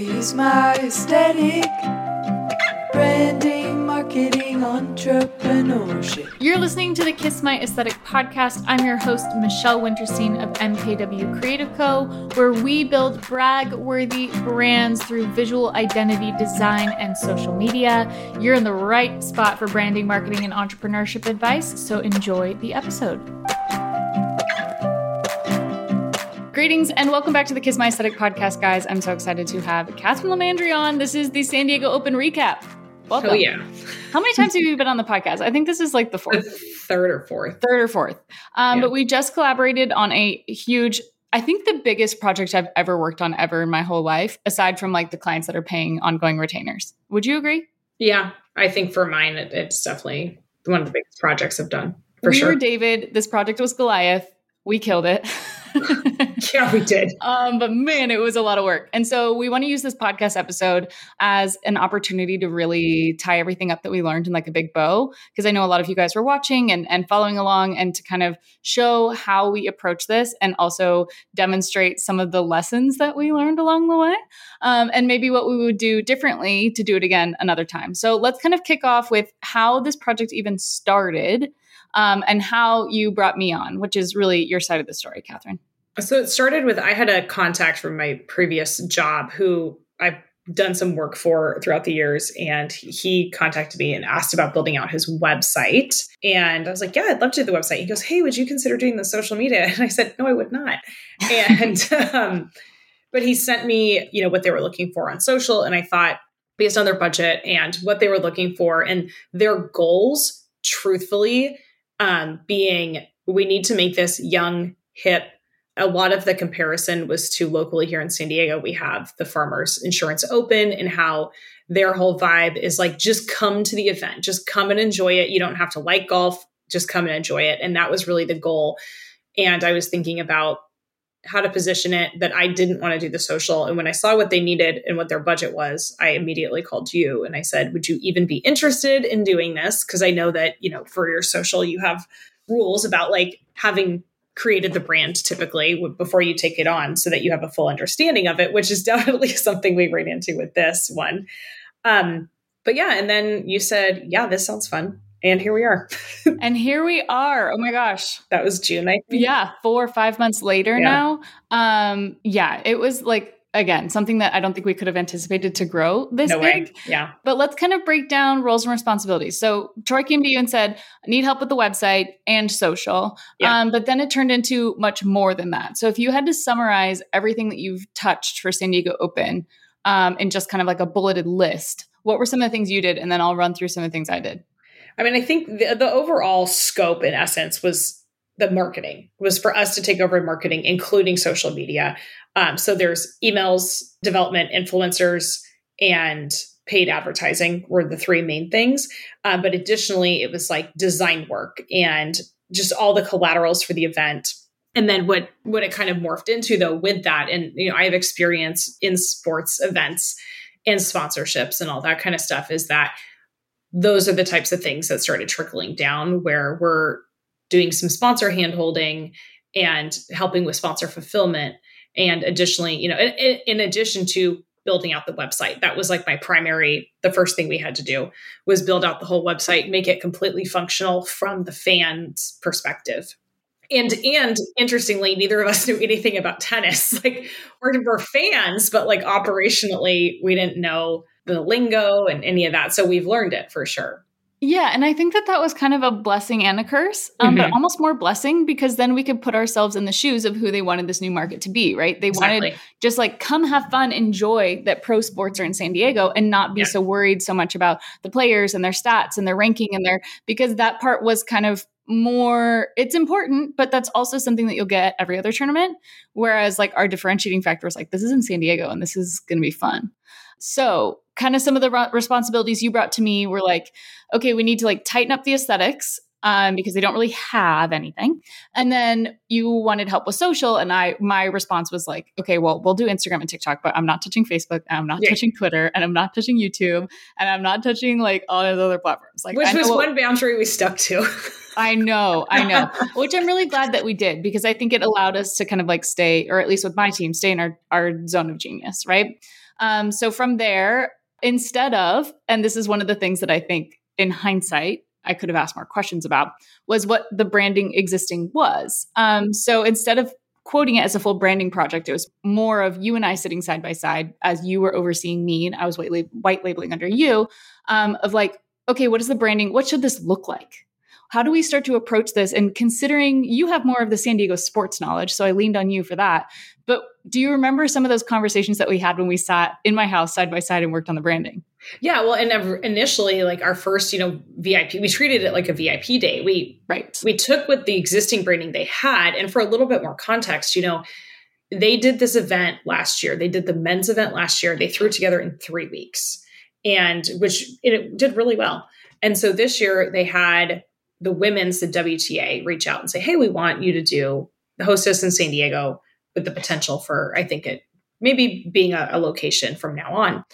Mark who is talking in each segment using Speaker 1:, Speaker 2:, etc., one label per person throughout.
Speaker 1: Kiss My Aesthetic. Branding, marketing, entrepreneurship.
Speaker 2: You're listening to the Kiss My Aesthetic podcast. I'm your host, Michelle Winterstein of MKW Creative Co., where we build brag worthy brands through visual identity design and social media. You're in the right spot for branding, marketing, and entrepreneurship advice, so enjoy the episode. Greetings and welcome back to the Kiss My Aesthetic podcast, guys. I'm so excited to have Catherine Lamandry on. This is the San Diego Open recap. Welcome.
Speaker 3: Oh yeah.
Speaker 2: How many times have you been on the podcast? I think this is like the
Speaker 3: The
Speaker 2: fourth,
Speaker 3: third or fourth.
Speaker 2: third or fourth. Um,
Speaker 3: Yeah.
Speaker 2: But we just collaborated on a huge, I think the biggest project I've ever worked on ever in my whole life, aside from like the clients that are paying ongoing retainers. Would you agree?
Speaker 3: Yeah, I think for mine, it, it's definitely one of the biggest projects I've done for
Speaker 2: we
Speaker 3: sure.
Speaker 2: were David. This project was Goliath. We killed it.
Speaker 3: yeah, we did.
Speaker 2: um, but man, it was a lot of work. And so we want to use this podcast episode as an opportunity to really tie everything up that we learned in like a big bow. Because I know a lot of you guys were watching and, and following along and to kind of show how we approach this and also demonstrate some of the lessons that we learned along the way. Um, and maybe what we would do differently to do it again another time. So let's kind of kick off with how this project even started. Um, and how you brought me on, which is really your side of the story, Catherine.
Speaker 3: So it started with I had a contact from my previous job who I've done some work for throughout the years, and he contacted me and asked about building out his website. And I was like, "Yeah, I'd love to do the website." He goes, "Hey, would you consider doing the social media?" And I said, "No, I would not." And um, but he sent me, you know, what they were looking for on social, and I thought, based on their budget and what they were looking for and their goals, truthfully, um, being we need to make this young, hip. A lot of the comparison was to locally here in San Diego. We have the Farmers Insurance Open and how their whole vibe is like just come to the event, just come and enjoy it. You don't have to like golf, just come and enjoy it. And that was really the goal. And I was thinking about how to position it that I didn't want to do the social. And when I saw what they needed and what their budget was, I immediately called you and I said, Would you even be interested in doing this? Because I know that, you know, for your social, you have rules about like having created the brand typically before you take it on so that you have a full understanding of it, which is definitely something we ran into with this one. Um, but yeah, and then you said, Yeah, this sounds fun. And here we are.
Speaker 2: and here we are. Oh my gosh.
Speaker 3: That was June, I think.
Speaker 2: Yeah, four or five months later
Speaker 3: Yeah.
Speaker 2: now. Um, yeah, it was like again something that I don't think we could have anticipated to grow this
Speaker 3: No
Speaker 2: big.
Speaker 3: way. Yeah.
Speaker 2: But let's kind of break down roles and responsibilities. So Troy came to you and said, I need help with the website and social.
Speaker 3: Yeah.
Speaker 2: Um, but then it turned into much more than that. So if you had to summarize everything that you've touched for San Diego Open um, in just kind of like a bulleted list, what were some of the things you did? And then I'll run through some of the things I did.
Speaker 3: I mean, I think the, the overall scope, in essence, was the marketing was for us to take over marketing, including social media. Um, so there's emails, development, influencers, and paid advertising were the three main things. Uh, but additionally, it was like design work and just all the collaterals for the event. And then what what it kind of morphed into though with that, and you know, I have experience in sports events and sponsorships and all that kind of stuff, is that those are the types of things that started trickling down where we're doing some sponsor handholding and helping with sponsor fulfillment. And additionally you know in, in addition to building out the website that was like my primary the first thing we had to do was build out the whole website make it completely functional from the fans perspective. And and interestingly neither of us knew anything about tennis. Like we're, we're fans but like operationally we didn't know the lingo and any of that. So we've learned it for sure
Speaker 2: Yeah, and I think that that was kind of a blessing and a curse, um, but
Speaker 3: Mhm.
Speaker 2: almost more blessing because then we could put ourselves in the shoes of who they wanted this new market to be, right? They wanted just like come have fun, enjoy that pro sports are in San Diego and not be
Speaker 3: Yeah.
Speaker 2: so worried so much about the players and their stats and their ranking and their because that part was kind of more it's important, but that's also something that you'll get every other tournament. Whereas like our differentiating factor was like, this is in San Diego and this is gonna be fun. So, kind of some of the responsibilities you brought to me were like, okay, we need to like tighten up the aesthetics um, because they don't really have anything. And then you wanted help with social, and I my response was like, okay, well, we'll do Instagram and TikTok, but I'm not touching Facebook, and I'm not
Speaker 3: Yeah.
Speaker 2: touching Twitter, and I'm not touching YouTube, and I'm not touching like all those other platforms. Like,
Speaker 3: which
Speaker 2: I
Speaker 3: was one boundary we stuck to
Speaker 2: I know, I know. Which I'm really glad that we did because I think it allowed us to kind of like stay, or at least with my team, stay in our, our zone of genius, right? Um, so from there, instead of, and this is one of the things that I think in hindsight, I could have asked more questions about, was what the branding existing was. Um, so instead of quoting it as a full branding project, it was more of you and I sitting side by side as you were overseeing me and I was white, lab- white labeling under you, um, of like, okay, what is the branding? What should this look like? how do we start to approach this? And considering you have more of the San Diego sports knowledge, so I leaned on you for that. But do you remember some of those conversations that we had when we sat in my house side by side and worked on the branding?
Speaker 3: Yeah, well, and initially, like our first, you know, VIP, we treated it like a VIP day. We
Speaker 2: right,
Speaker 3: we took with the existing branding they had, and for a little bit more context, you know, they did this event last year. They did the men's event last year. They threw it together in three weeks, and which it did really well. And so this year they had the women's, the WTA, reach out and say, hey, we want you to do the hostess in San Diego with the potential for, I think it maybe being a, a location from now on.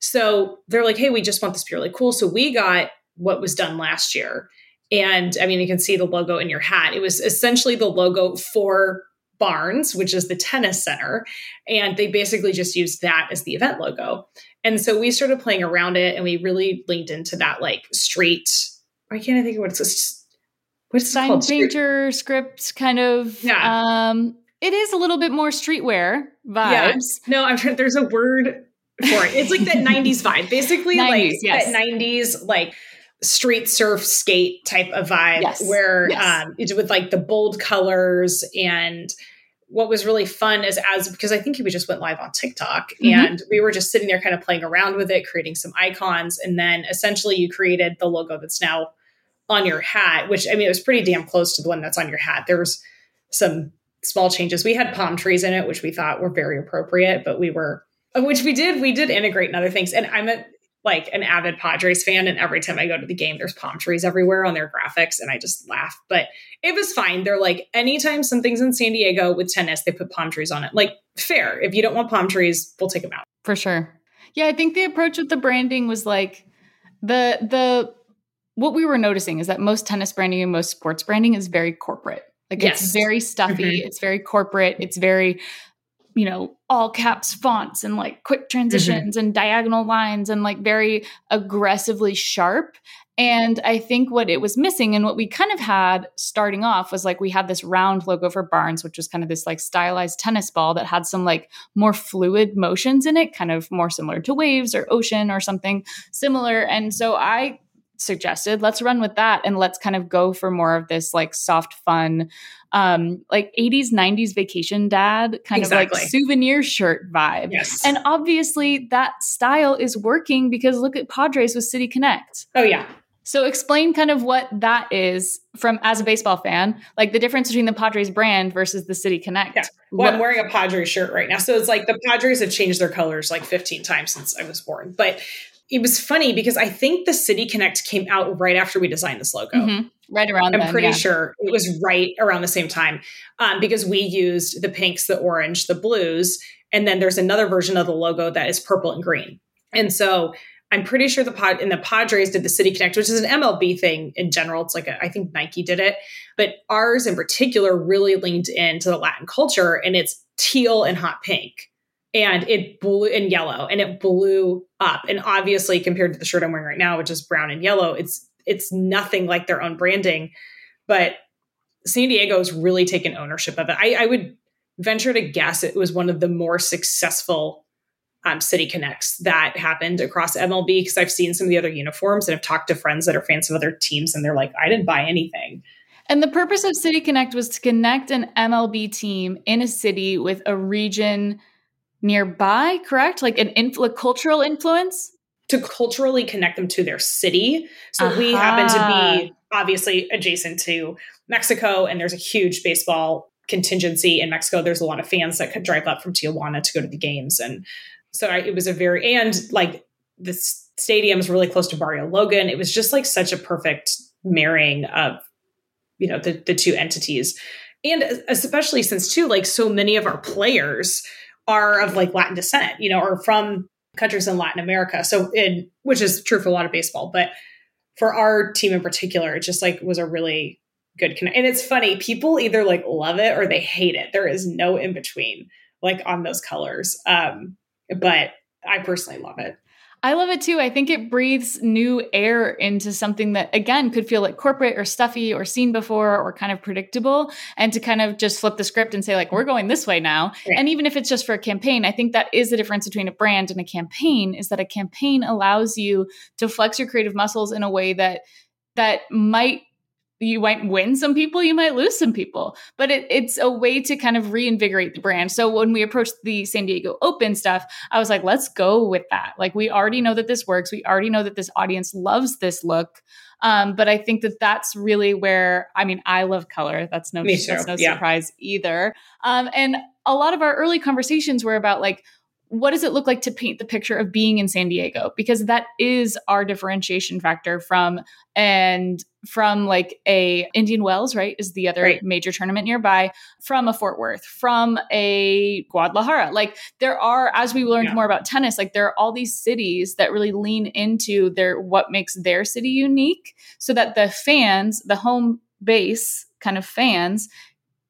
Speaker 3: So they're like, hey, we just want this to be really cool. So we got what was done last year. And I mean, you can see the logo in your hat. It was essentially the logo for Barnes, which is the tennis center. And they basically just used that as the event logo. And so we started playing around it and we really leaned into that like street why can't I think of what it's just
Speaker 2: what's sign called? painter script kind of yeah. um it is a little bit more streetwear vibes.
Speaker 3: Yeah. No, I'm trying there's a word for it. It's like that 90s vibe. Basically 90s, like yes. that 90s like street surf skate type of vibe yes. where yes. um it's with like the bold colors and what was really fun is as because I think we just went live on TikTok mm-hmm. and we were just sitting there kind of playing around with it, creating some icons, and then essentially you created the logo that's now on your hat, which I mean, it was pretty damn close to the one that's on your hat. There was some small changes. We had palm trees in it, which we thought were very appropriate, but we were, which we did, we did integrate in other things. And I'm a, like an avid Padres fan, and every time I go to the game, there's palm trees everywhere on their graphics, and I just laugh. But it was fine. They're like, anytime something's in San Diego with tennis, they put palm trees on it. Like, fair. If you don't want palm trees, we'll take them out.
Speaker 2: For sure. Yeah, I think the approach with the branding was like the the what we were noticing is that most tennis branding and most sports branding is very corporate. Like yes. it's very stuffy, mm-hmm. it's very corporate, it's very you know, all caps fonts and like quick transitions mm-hmm. and diagonal lines and like very aggressively sharp. And I think what it was missing and what we kind of had starting off was like we had this round logo for Barnes, which was kind of this like stylized tennis ball that had some like more fluid motions in it, kind of more similar to waves or ocean or something similar. And so I suggested let's run with that and let's kind of go for more of this like soft fun um like 80s 90s vacation dad kind exactly. of like souvenir shirt vibe
Speaker 3: yes.
Speaker 2: and obviously that style is working because look at padres with city connect
Speaker 3: oh yeah
Speaker 2: so explain kind of what that is from as a baseball fan, like the difference between the Padres brand versus the City Connect.
Speaker 3: Yeah. Well, what- I'm wearing a Padres shirt right now. So it's like the Padres have changed their colors like 15 times since I was born. But it was funny because I think the City Connect came out right after we designed this logo.
Speaker 2: Mm-hmm. Right around.
Speaker 3: I'm
Speaker 2: then,
Speaker 3: pretty
Speaker 2: yeah.
Speaker 3: sure it was right around the same time um, because we used the pinks, the orange, the blues, and then there's another version of the logo that is purple and green. And so I'm pretty sure the pod in the Padres did the City Connect, which is an MLB thing in general. It's like a, I think Nike did it, but ours in particular really leaned into the Latin culture, and it's teal and hot pink and it blew in yellow and it blew up. And obviously, compared to the shirt I'm wearing right now, which is brown and yellow, it's it's nothing like their own branding. But San Diego's really taken ownership of it. I, I would venture to guess it was one of the more successful um, city connects that happened across MLB because I've seen some of the other uniforms and I've talked to friends that are fans of other teams, and they're like, I didn't buy anything.
Speaker 2: And the purpose of City Connect was to connect an MLB team in a city with a region nearby, correct? Like an influ- cultural influence?
Speaker 3: To culturally connect them to their city. So uh-huh. we happen to be obviously adjacent to Mexico, and there's a huge baseball contingency in Mexico. There's a lot of fans that could drive up from Tijuana to go to the games. And so I, it was a very, and like the stadium is really close to Barrio Logan. It was just like such a perfect marrying of, you know, the, the two entities. And especially since too, like so many of our players are of like Latin descent, you know, or from countries in Latin America. So in which is true for a lot of baseball, but for our team in particular, it just like was a really good connect. And it's funny, people either like love it or they hate it. There is no in between, like on those colors. Um, but I personally love it.
Speaker 2: I love it too. I think it breathes new air into something that, again, could feel like corporate or stuffy or seen before or kind of predictable. And to kind of just flip the script and say, like, we're going this way now. Right. And even if it's just for a campaign, I think that is the difference between a brand and a campaign is that a campaign allows you to flex your creative muscles in a way that that might you might win some people, you might lose some people, but it, it's a way to kind of reinvigorate the brand. So when we approached the San Diego Open stuff, I was like, let's go with that. Like we already know that this works. We already know that this audience loves this look. Um, but I think that that's really where I mean, I love color. That's no, that's no yeah. surprise either. Um, and a lot of our early conversations were about like what does it look like to paint the picture of being in San Diego? Because that is our differentiation factor from and from like a Indian Wells, right, is the other right. major tournament nearby, from a Fort Worth, from a Guadalajara. Like there are, as we learned yeah. more about tennis, like there are all these cities that really lean into their what makes their city unique, so that the fans, the home base kind of fans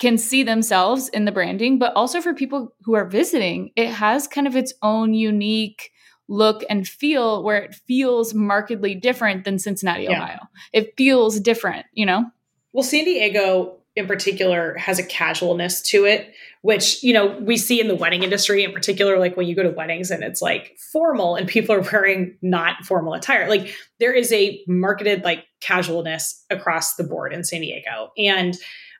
Speaker 2: can see themselves in the branding, but also for people who are visiting, it has kind of its own unique look and feel where it feels markedly different than Cincinnati, yeah. Ohio. It feels different, you know?
Speaker 3: Well, San Diego in particular has a casualness to it, which, you know, we see in the wedding industry in particular, like when you go to weddings and it's like formal and people are wearing not formal attire. Like there is a marketed like casualness across the board in San Diego. And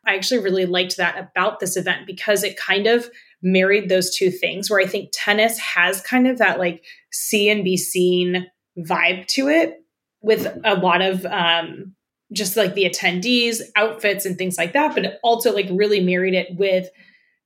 Speaker 3: I actually really liked that about this event because it kind of married those two things where I think tennis has kind of that like see and be seen vibe to it with a lot of um, just like the attendees, outfits, and things like that. But it also like really married it with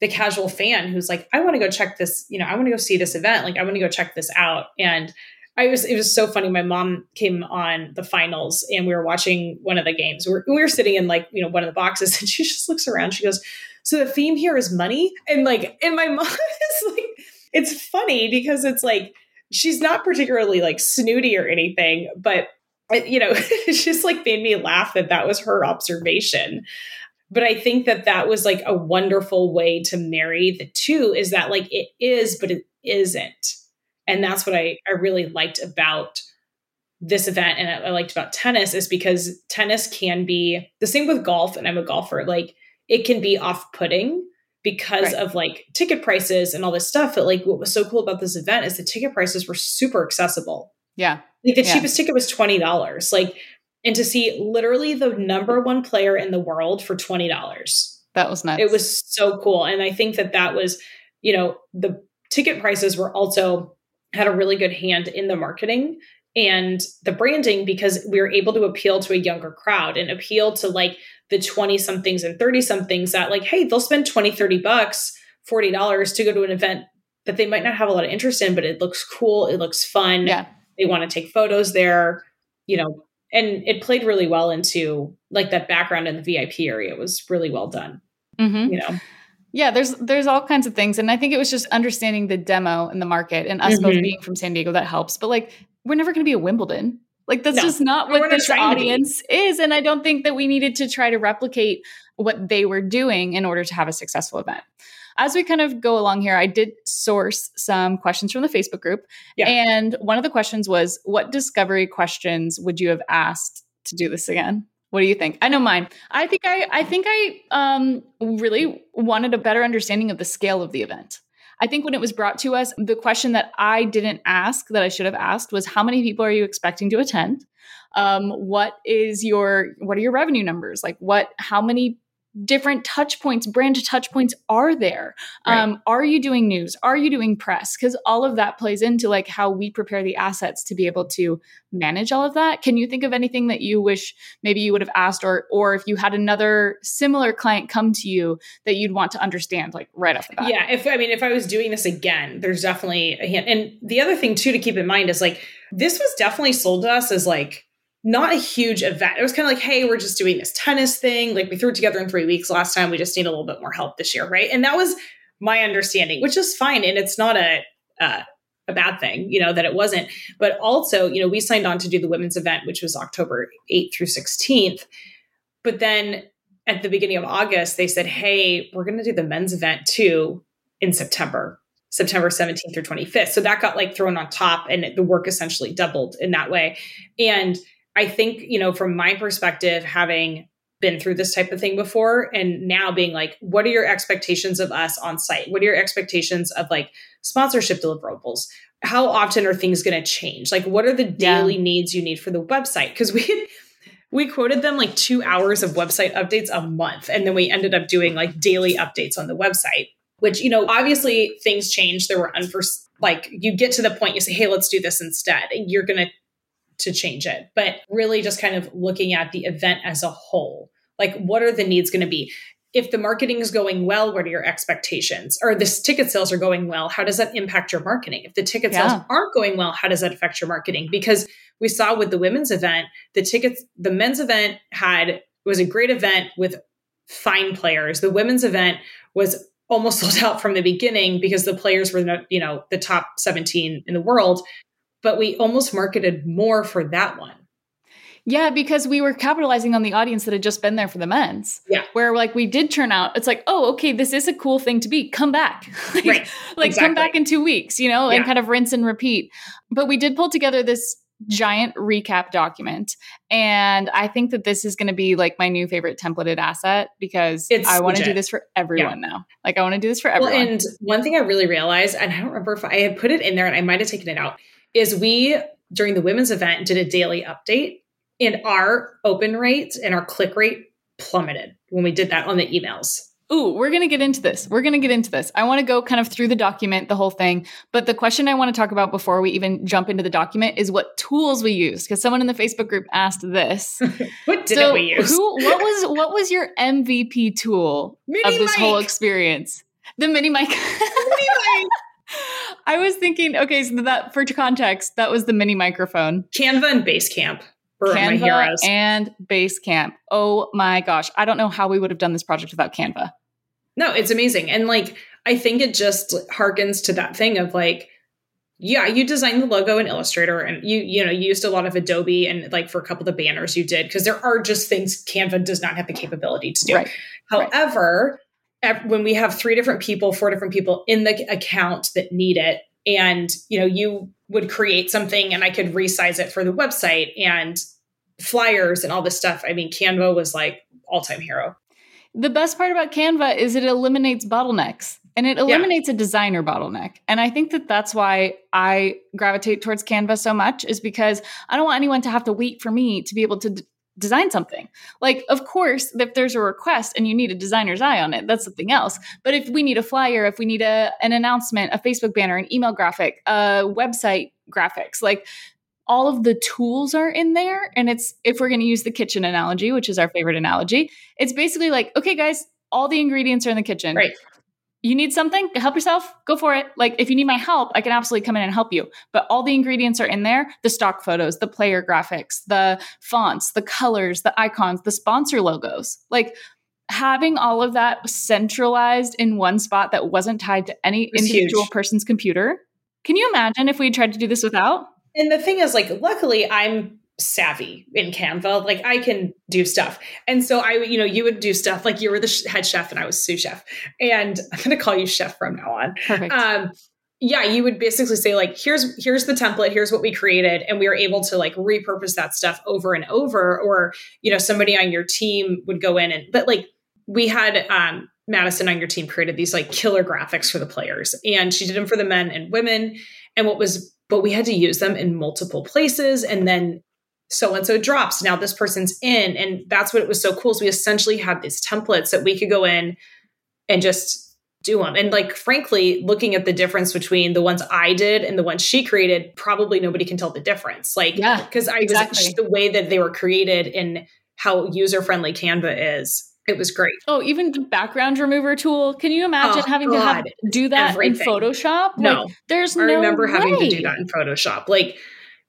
Speaker 3: the casual fan who's like, I want to go check this, you know, I want to go see this event. Like, I want to go check this out. And I was it was so funny. My mom came on the finals and we were watching one of the games. We were, we were sitting in like you know one of the boxes and she just looks around. She goes, "So the theme here is money." And like, and my mom is like, it's funny because it's like she's not particularly like snooty or anything, but uh, you know, it just like made me laugh that that was her observation. But I think that that was like a wonderful way to marry the two. Is that like it is, but it isn't and that's what I, I really liked about this event and I liked about tennis is because tennis can be the same with golf, and I'm a golfer. Like it can be off putting because right. of like ticket prices and all this stuff. But like what was so cool about this event is the ticket prices were super accessible.
Speaker 2: Yeah.
Speaker 3: Like the
Speaker 2: yeah.
Speaker 3: cheapest ticket was $20. Like, and to see literally the number one player in the world for $20.
Speaker 2: That was nice.
Speaker 3: It was so cool. And I think that that was, you know, the ticket prices were also had a really good hand in the marketing and the branding because we were able to appeal to a younger crowd and appeal to like the 20 somethings and 30 somethings that like hey they'll spend 20 30 bucks 40 dollars to go to an event that they might not have a lot of interest in but it looks cool it looks fun
Speaker 2: yeah
Speaker 3: they want to take photos there you know and it played really well into like that background in the vip area it was really well done
Speaker 2: mm-hmm.
Speaker 3: you know
Speaker 2: yeah, there's there's all kinds of things, and I think it was just understanding the demo and the market, and us mm-hmm. both being from San Diego that helps. But like, we're never going to be a Wimbledon. Like that's no, just not what this audience is, and I don't think that we needed to try to replicate what they were doing in order to have a successful event. As we kind of go along here, I did source some questions from the Facebook group, yeah. and one of the questions was, "What discovery questions would you have asked to do this again?" What do you think? I know mine. I think I I think I um really wanted a better understanding of the scale of the event. I think when it was brought to us, the question that I didn't ask that I should have asked was how many people are you expecting to attend? Um, what is your what are your revenue numbers? Like what how many different touch points, brand touch points are there? Right. Um, are you doing news? Are you doing press? Because all of that plays into like how we prepare the assets to be able to manage all of that. Can you think of anything that you wish maybe you would have asked, or or if you had another similar client come to you that you'd want to understand like right off the bat?
Speaker 3: Yeah, if I mean if I was doing this again, there's definitely a hint. And the other thing too to keep in mind is like this was definitely sold to us as like not a huge event. It was kind of like, hey, we're just doing this tennis thing. Like we threw it together in three weeks last time. We just need a little bit more help this year, right? And that was my understanding, which is fine, and it's not a uh, a bad thing, you know, that it wasn't. But also, you know, we signed on to do the women's event, which was October 8th through 16th. But then at the beginning of August, they said, Hey, we're going to do the men's event too in September, September 17th through 25th. So that got like thrown on top and the work essentially doubled in that way. And I think, you know, from my perspective, having been through this type of thing before and now being like, what are your expectations of us on site? What are your expectations of like sponsorship deliverables? How often are things going to change? Like, what are the daily yeah. needs you need for the website? Because we we quoted them like two hours of website updates a month. And then we ended up doing like daily updates on the website, which, you know, obviously things change. There were unforeseen, like you get to the point you say, hey, let's do this instead. And you're going to to change it, but really just kind of looking at the event as a whole. Like, what are the needs going to be? If the marketing is going well, what are your expectations? Or the ticket sales are going well, how does that impact your marketing? If the ticket yeah. sales aren't going well, how does that affect your marketing? Because we saw with the women's event, the tickets, the men's event had was a great event with fine players. The women's event was almost sold out from the beginning because the players were not, you know, the top 17 in the world, but we almost marketed more for that one.
Speaker 2: Yeah, because we were capitalizing on the audience that had just been there for the men's.
Speaker 3: Yeah.
Speaker 2: Where like we did turn out, it's like, oh, okay, this is a cool thing to be. Come back.
Speaker 3: like, right.
Speaker 2: like exactly. come back in two weeks, you know, yeah. and kind of rinse and repeat. But we did pull together this giant recap document. And I think that this is going to be like my new favorite templated asset because it's I want to do this for everyone yeah. now. Like I want to do this for everyone.
Speaker 3: Well, and one thing I really realized, and I don't remember if I had put it in there and I might have taken it out, is we during the women's event did a daily update and our open rate and our click rate plummeted when we did that on the emails.
Speaker 2: Ooh, we're going to get into this. We're going to get into this. I want to go kind of through the document, the whole thing. But the question I want to talk about before we even jump into the document is what tools we use. Because someone in the Facebook group asked this.
Speaker 3: what did so we use?
Speaker 2: Who, what was what was your MVP tool
Speaker 3: mini
Speaker 2: of this
Speaker 3: mic.
Speaker 2: whole experience? The mini mic. mini mic. I was thinking, okay, so that for context, that was the mini microphone.
Speaker 3: Canva and Basecamp Canva.
Speaker 2: And Basecamp. Oh my gosh. I don't know how we would have done this project without Canva.
Speaker 3: No, it's amazing. And like, I think it just harkens to that thing of like, yeah, you designed the logo in Illustrator and you, you know, you used a lot of Adobe and like for a couple of the banners you did, because there are just things Canva does not have the capability to do.
Speaker 2: Right.
Speaker 3: However. When we have three different people, four different people in the account that need it, and you know, you would create something and I could resize it for the website and flyers and all this stuff. I mean, Canva was like all time hero.
Speaker 2: The best part about Canva is it eliminates bottlenecks and it eliminates yeah. a designer bottleneck. And I think that that's why I gravitate towards Canva so much is because I don't want anyone to have to wait for me to be able to d- design something. Like, of course, if there's a request and you need a designer's eye on it, that's something else. But if we need a flyer, if we need a, an announcement, a Facebook banner, an email graphic, a website graphics, like all of the tools are in there. And it's, if we're going to use the kitchen analogy, which is our favorite analogy, it's basically like, okay, guys, all the ingredients are in the kitchen.
Speaker 3: Right.
Speaker 2: You need something help yourself? Go for it. Like, if you need my help, I can absolutely come in and help you. But all the ingredients are in there the stock photos, the player graphics, the fonts, the colors, the icons, the sponsor logos. Like, having all of that centralized in one spot that wasn't tied to any individual huge. person's computer. Can you imagine if we tried to do this without?
Speaker 3: And the thing is, like, luckily, I'm savvy in Canva. Like, I can do stuff. And so I, you know, you would do stuff like you were the head chef and I was sous chef. And I'm going to call you chef from now on.
Speaker 2: Perfect. Um,
Speaker 3: yeah, you would basically say like, here's here's the template, here's what we created, and we were able to like repurpose that stuff over and over. Or you know, somebody on your team would go in and, but like we had um, Madison on your team created these like killer graphics for the players, and she did them for the men and women. And what was but we had to use them in multiple places and then so and so drops now this person's in and that's what it was so cool so we essentially had these templates that we could go in and just do them and like frankly looking at the difference between the ones i did and the ones she created probably nobody can tell the difference like
Speaker 2: yeah
Speaker 3: because i exactly. was the way that they were created and how user friendly canva is it was great.
Speaker 2: Oh, even the background remover tool. Can you imagine oh, having God. to have do that Everything. in Photoshop?
Speaker 3: No,
Speaker 2: like, there's
Speaker 3: I
Speaker 2: no I
Speaker 3: remember
Speaker 2: way.
Speaker 3: having to do that in Photoshop. Like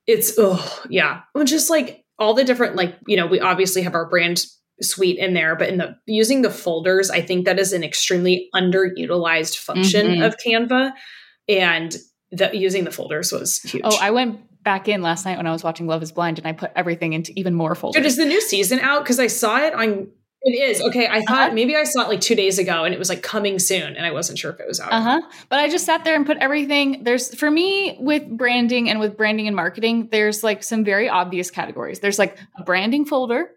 Speaker 3: it's oh yeah, well, just like all the different like you know we obviously have our brand suite in there, but in the using the folders, I think that is an extremely underutilized function mm-hmm. of Canva, and the using the folders was huge.
Speaker 2: Oh, I went back in last night when I was watching Love Is Blind, and I put everything into even more folders.
Speaker 3: Dude, is the new season out? Because I saw it on It is. Okay. I thought
Speaker 2: Uh-huh.
Speaker 3: maybe I saw it like two days ago and it was like coming soon and I wasn't sure if it was out.
Speaker 2: Uh huh. But I just sat there and put everything. There's for me with branding and with branding and marketing, there's like some very obvious categories. There's like a branding folder,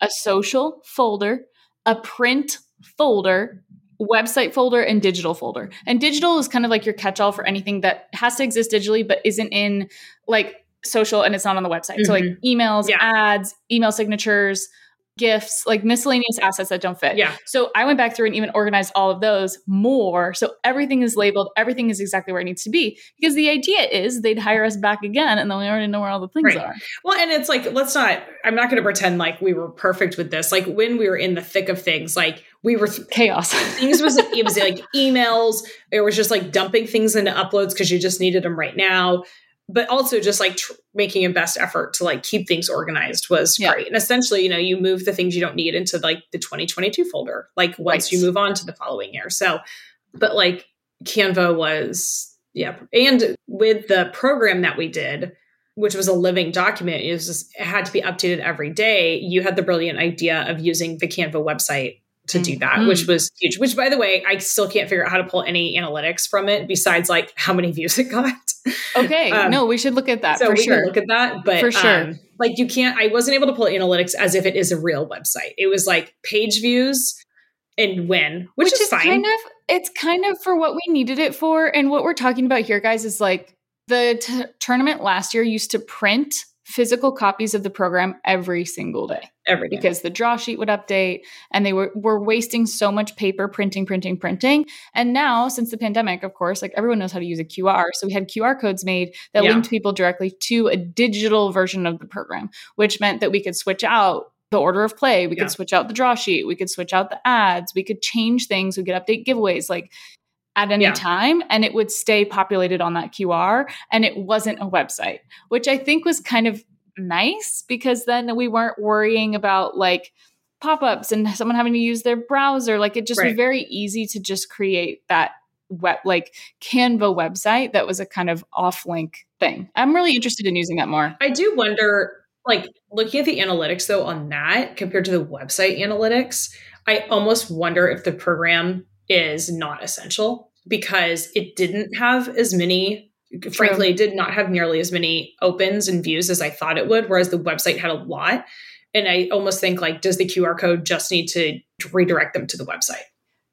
Speaker 2: a social folder, a print folder, website folder, and digital folder. And digital is kind of like your catch all for anything that has to exist digitally but isn't in like social and it's not on the website. So like emails,
Speaker 3: Yeah.
Speaker 2: ads, email signatures, gifts, like miscellaneous assets that don't fit.
Speaker 3: Yeah.
Speaker 2: So I went back through and even organized all of those more. So everything is labeled, everything is exactly where it needs to be. Because the idea is they'd hire us back again and then we already know where all the things
Speaker 3: Right.
Speaker 2: are.
Speaker 3: Well, and it's like, let's not, I'm not going to pretend like we were perfect with this. Like when we were in the thick of things, like we were,
Speaker 2: Chaos.
Speaker 3: things was, it was like emails. It was just like dumping things into uploads because you just needed them right now. But also just like tr- making a best effort to like keep things organized was
Speaker 2: Yeah.
Speaker 3: great. And essentially, you know, you move the things you don't need into like the 2022 folder, like once
Speaker 2: Right.
Speaker 3: you move on to the following year. So, but like Canva was, yeah. And with the program that we did, which was a living document, it, was just, it had to be updated every day. You had the brilliant idea of using the Canva website to do that,
Speaker 2: Mhm.
Speaker 3: which was huge. Which, by the way, I still can't figure out how to pull any analytics from it besides like how many views it got.
Speaker 2: okay.
Speaker 3: Um,
Speaker 2: no, we should look at that
Speaker 3: so
Speaker 2: for
Speaker 3: we
Speaker 2: sure.
Speaker 3: can look at that, but
Speaker 2: For sure.
Speaker 3: um, like you can't. I wasn't able to pull analytics as if it is a real website. It was like page views and when, which, is, fine.
Speaker 2: kind of it's kind of for what we needed it for and what we're talking about here guys is like the t- tournament last year used to print physical copies of the program every single day
Speaker 3: every day.
Speaker 2: because the draw sheet would update and they were were wasting so much paper printing printing printing. And now since the pandemic of course like everyone knows how to use a QR so we had QR codes made that
Speaker 3: Yeah.
Speaker 2: linked people directly to a digital version of the program which meant that we could switch out the order of play. We
Speaker 3: Yeah.
Speaker 2: could switch out the draw sheet. We could switch out the ads. We could change things. We could update giveaways. Like at any
Speaker 3: Yeah.
Speaker 2: time and it would stay populated on that QR and it wasn't a website which I think was kind of nice because then we weren't worrying about like pop-ups and someone having to use their browser. Like it just was very easy to just create that web like canva website that was a kind of off link thing. I'm really interested in using that more.
Speaker 3: I do wonder, like looking at the analytics though on that compared to the website analytics, I almost wonder if the program is not essential because it didn't have as many. Frankly, it did not have nearly as many opens and views as I thought it would, whereas the website had a lot. And I almost think like, does the QR code just need to redirect them to the website?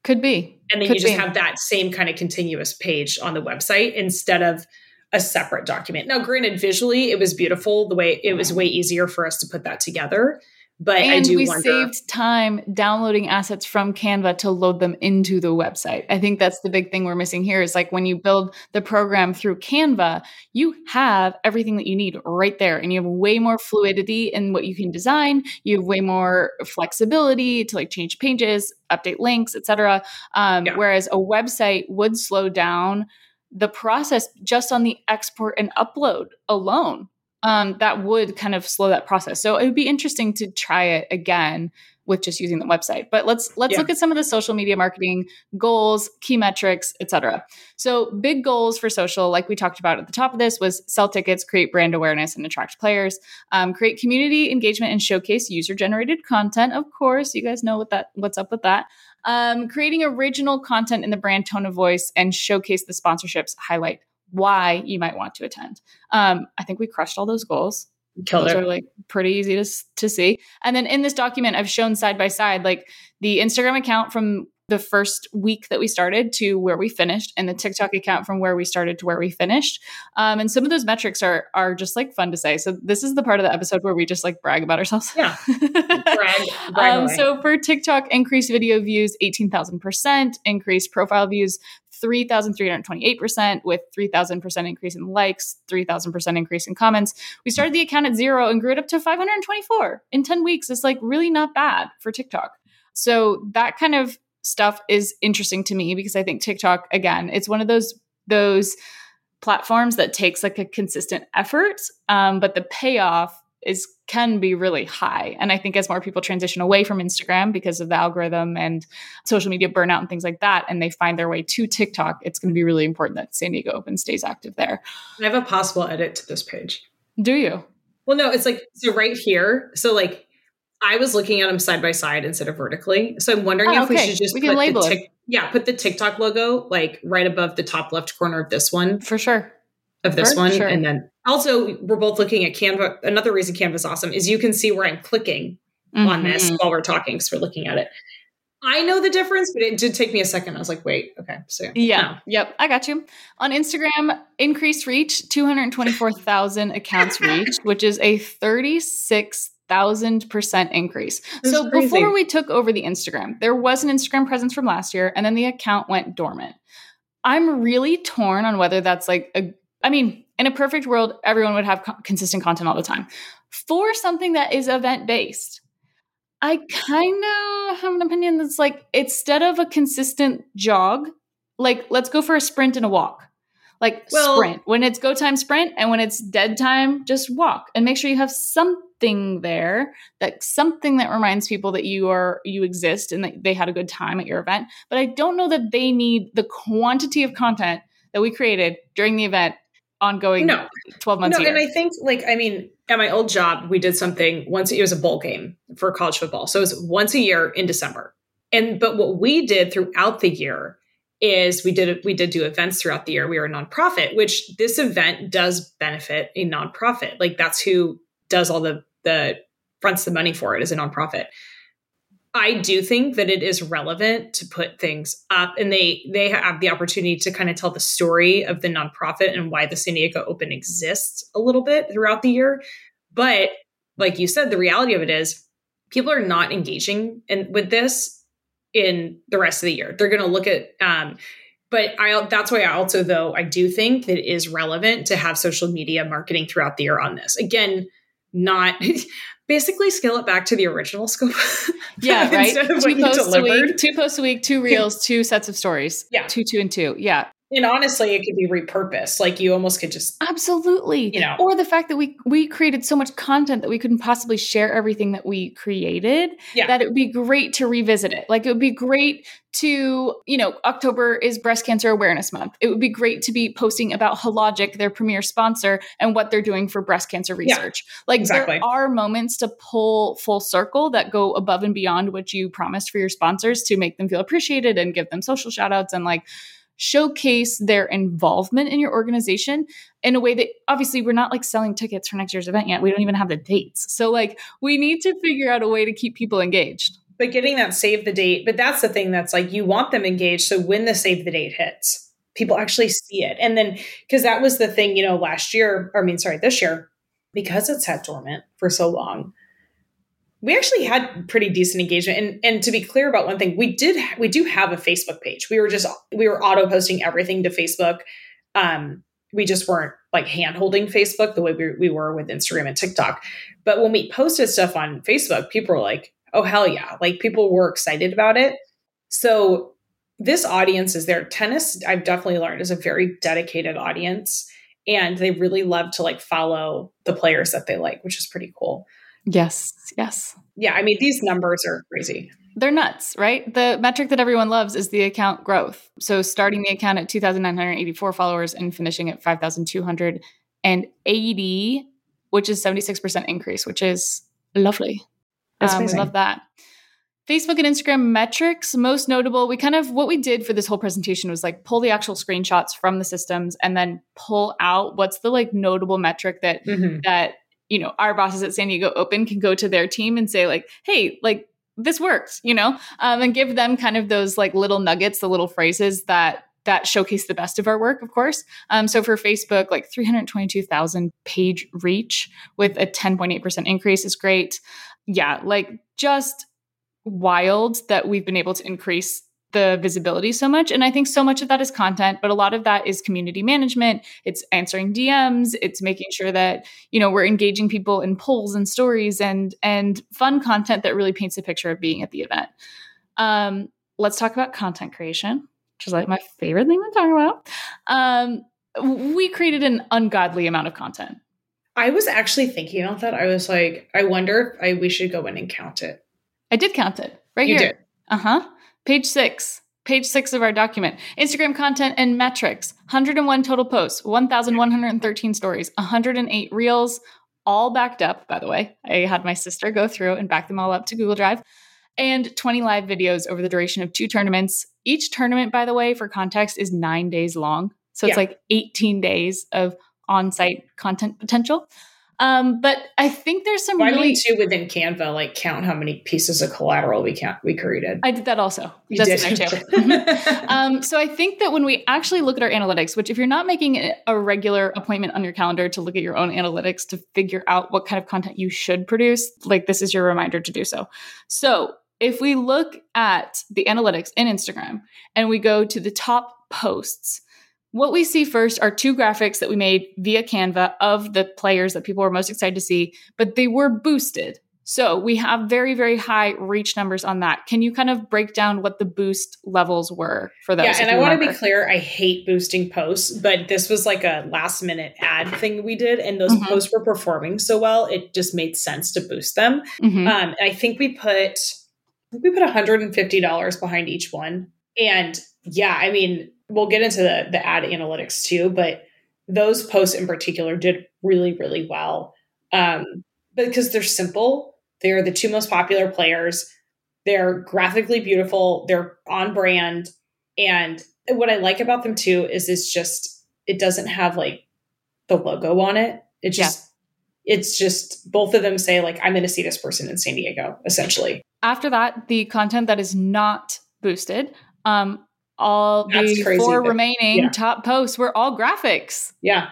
Speaker 2: could be
Speaker 3: And then
Speaker 2: Could
Speaker 3: you just
Speaker 2: be.
Speaker 3: have that same kind of continuous page on the website instead of a separate document. Now, granted, visually it was beautiful. The way it was way easier for us to put that together. But I
Speaker 2: and
Speaker 3: do
Speaker 2: we
Speaker 3: wonder.
Speaker 2: saved time downloading assets from canva to load them into the website i think that's the big thing we're missing here is like when you build the program through canva you have everything that you need right there and you have way more fluidity in what you can design you have way more flexibility to like change pages update links etc um,
Speaker 3: Yeah.
Speaker 2: whereas a website would slow down the process just on the export and upload alone um, that would kind of slow that process. So it would be interesting to try it again with just using the website. But let's let's
Speaker 3: Yeah.
Speaker 2: look at some of the social media marketing goals, key metrics, etc. So big goals for social, like we talked about at the top of this, was sell tickets, create brand awareness, and attract players, um, create community engagement, and showcase user generated content. Of course, you guys know what that what's up with that. Um, creating original content in the brand tone of voice and showcase the sponsorships highlight why you might want to attend. Um, I think we crushed all those goals.
Speaker 3: Killed
Speaker 2: those
Speaker 3: it.
Speaker 2: are like pretty easy to to see. And then in this document, I've shown side by side like the Instagram account from the first week that we started to where we finished, and the TikTok account from where we started to where we finished. Um, and some of those metrics are are just like fun to say. So this is the part of the episode where we just like brag about ourselves.
Speaker 3: Yeah. Brag, brag
Speaker 2: um, so for TikTok, increased video views 18,000%, increased profile views 3,328%, with 3,000% increase in likes, 3,000% increase in comments. We started the account at zero and grew it up to 524 in 10 weeks. It's like really not bad for TikTok. So that kind of stuff is interesting to me because I think TikTok, again, it's one of those those platforms that takes like a consistent effort, um, but the payoff is can be really high. And I think as more people transition away from Instagram because of the algorithm and social media burnout and things like that, and they find their way to TikTok, it's going to be really important that San Diego Open stays active there.
Speaker 3: I have a possible edit to this page.
Speaker 2: Do you?
Speaker 3: Well, no, it's like so right here. So like I was looking at them side by side instead of vertically. So I'm wondering
Speaker 2: Oh,
Speaker 3: if we should just
Speaker 2: We
Speaker 3: put
Speaker 2: label
Speaker 3: the
Speaker 2: it.
Speaker 3: tic- yeah, put the TikTok logo like right above the top left corner of this one
Speaker 2: For sure.
Speaker 3: Of this
Speaker 2: For
Speaker 3: one,
Speaker 2: sure.
Speaker 3: and then also we're both looking at Canva. Another reason Canva's awesome is you can see where I'm clicking on this
Speaker 2: Mhm.
Speaker 3: while we're talking because we're looking at it. I know the difference, but it did take me a second. I was like, wait, okay, so
Speaker 2: Yeah. Yep. I got you. On Instagram, increased reach, 224,000 accounts reached, which is a 36,000% increase.
Speaker 3: That's
Speaker 2: so
Speaker 3: crazy.
Speaker 2: before we took over the Instagram, there was an Instagram presence from last year, and then the account went dormant. I'm really torn on whether that's like a, I mean, in a perfect world, everyone would have co- consistent content all the time. For something that is event based, I kind of have an opinion that's like instead of a consistent jog, like let's go for a sprint and a walk. Like
Speaker 3: Well-
Speaker 2: sprint. When it's go time sprint and when it's dead time, just walk and make sure you have something there that something that reminds people that you are you exist and that they had a good time at your event. But I don't know that they need the quantity of content that we created during the event ongoing
Speaker 3: No,
Speaker 2: 12 months
Speaker 3: no,
Speaker 2: year.
Speaker 3: and I think like I mean, at my old job, we did something once. It was a bowl game for college football, so it was once a year in December. And but what we did throughout the year is we did we did do events throughout the year. We were a nonprofit, which this event does benefit a nonprofit. Like that's who does all the the fronts the money for it is a nonprofit. I do think that it is relevant to put things up and they they have the opportunity to kind of tell the story of the nonprofit and why the San Diego Open exists a little bit throughout the year. But like you said, the reality of it is people are not engaging in with this in the rest of the year. They're going to look at um but I that's why I also though I do think that it is relevant to have social media marketing throughout the year on this. Again, not basically scale it back to the original scope.
Speaker 2: Yeah, right.
Speaker 3: Instead of
Speaker 2: two
Speaker 3: what you
Speaker 2: posts a
Speaker 3: delivered.
Speaker 2: week, two posts a week, two reels, two sets of stories.
Speaker 3: Yeah.
Speaker 2: two, two, and two. Yeah,
Speaker 3: And honestly, it could be repurposed. Like you almost could just
Speaker 2: absolutely.
Speaker 3: You know.
Speaker 2: or the fact that we we created so much content that we couldn't possibly share everything that we created.
Speaker 3: Yeah.
Speaker 2: that it would be great to revisit it. Like it would be great to you know October is Breast Cancer Awareness Month. It would be great to be posting about Hologic, their premier sponsor, and what they're doing for breast cancer
Speaker 3: Yeah,
Speaker 2: research. like
Speaker 3: exactly.
Speaker 2: there are moments to pull full circle that go above and beyond what you promised for your sponsors to make them feel appreciated and give them social shout outs and like showcase their involvement in your organization in a way that obviously we're not like selling tickets for next year's event yet. We don't even have the dates. So like we need to figure out a way to keep people engaged.
Speaker 3: but getting that save the date. But that's the thing that's like you want them engaged. So when the save the date hits, people actually see it. And then because that was the thing, you know, last year, or I mean, sorry, this year, because it's sat dormant for so long, we actually had pretty decent engagement. And and to be clear about one thing, we did we do have a Facebook page. We were just we were auto posting everything to Facebook. Um, we just weren't like hand holding Facebook the way we, we were with Instagram and TikTok. But when we posted stuff on Facebook, people were like, oh, hell yeah. Like people were excited about it. So this audience is there. Tennis, I've definitely learned, is a very dedicated audience. And they really love to like follow the players that they like, which is pretty cool.
Speaker 2: Yes, yes.
Speaker 3: Yeah, I mean, these numbers are crazy.
Speaker 2: They're nuts, right? The metric that everyone loves is the account growth. So starting the account at 2,984 followers and finishing at 5,280, which is 76% increase, which is lovely.
Speaker 3: That's
Speaker 2: Um, we love that. Facebook and Instagram metrics, most notable, we kind of what we did for this whole presentation was like pull the actual screenshots from the systems and then pull out what's the like notable metric that
Speaker 3: Mhm.
Speaker 2: that you know our bosses at San Diego Open can go to their team and say like, hey, like this works, you know, um, and give them kind of those like little nuggets, the little phrases that that showcase the best of our work, of course. Um, so for Facebook, like 322,000 page reach with a 10.8% increase is great. Yeah, like just wild that we've been able to increase the visibility so much. And I think so much of that is content, but a lot of that is community management. It's answering DMs. It's making sure that, you know, we're engaging people in polls and stories and and fun content that really paints a picture of being at the event. Um, let's talk about content creation, which is like my favorite thing to talk about. Um, we created an ungodly amount of content.
Speaker 3: I was actually thinking about that. I was like, I wonder if I, we should go in and count it.
Speaker 2: I did count it right
Speaker 3: You
Speaker 2: here.
Speaker 3: did.
Speaker 2: Uh huh. Page six. Page six of our document. Instagram content and metrics 101 total posts, 1,113 stories, 108 reels, all backed up, by the way. I had my sister go through and back them all up to Google Drive. And 20 live videos over the duration of two tournaments. Each tournament, by the way, for context, is nine days long. So it's
Speaker 3: Yeah.
Speaker 2: like 18 days of on site content potential. Um, but I think there's some
Speaker 3: Well, I
Speaker 2: really.
Speaker 3: mean, too, within Canva, like count how many pieces of collateral we can't we created.
Speaker 2: I did that also.
Speaker 3: You
Speaker 2: That's
Speaker 3: did.
Speaker 2: in there too. um, so I think that when we actually look at our analytics, which if you're not making a regular appointment on your calendar to look at your own analytics to figure out what kind of content you should produce, like this is your reminder to do so. So if we look at the analytics in Instagram and we go to the top posts, what we see first are two graphics that we made via Canva of the players that people were most excited to see, but they were boosted. So we have very, very high reach numbers on that. Can you kind of break down what the boost levels were for those?
Speaker 3: yeah, and I want to be clear, I hate boosting posts, but this was like a last minute ad thing we did, and those
Speaker 2: Mhm.
Speaker 3: posts were performing so well, it just made sense to boost them.
Speaker 2: Mhm.
Speaker 3: Um, I think we put I think we put $150 behind each one. And yeah, I mean, we'll get into the the ad analytics too, but those posts in particular did really, really well. Um, because they're simple. They're the two most popular players. They're graphically beautiful. They're on brand. And what I like about them too is it's just it doesn't have like the logo on it. It
Speaker 2: Yeah.
Speaker 3: just it's just both of them say like I'm going to see this person in San Diego essentially.
Speaker 2: After that, the content that is not boosted, um, all
Speaker 3: That's
Speaker 2: the
Speaker 3: crazy,
Speaker 2: four
Speaker 3: but-
Speaker 2: remaining
Speaker 3: yeah.
Speaker 2: top posts were all graphics,
Speaker 3: Yeah,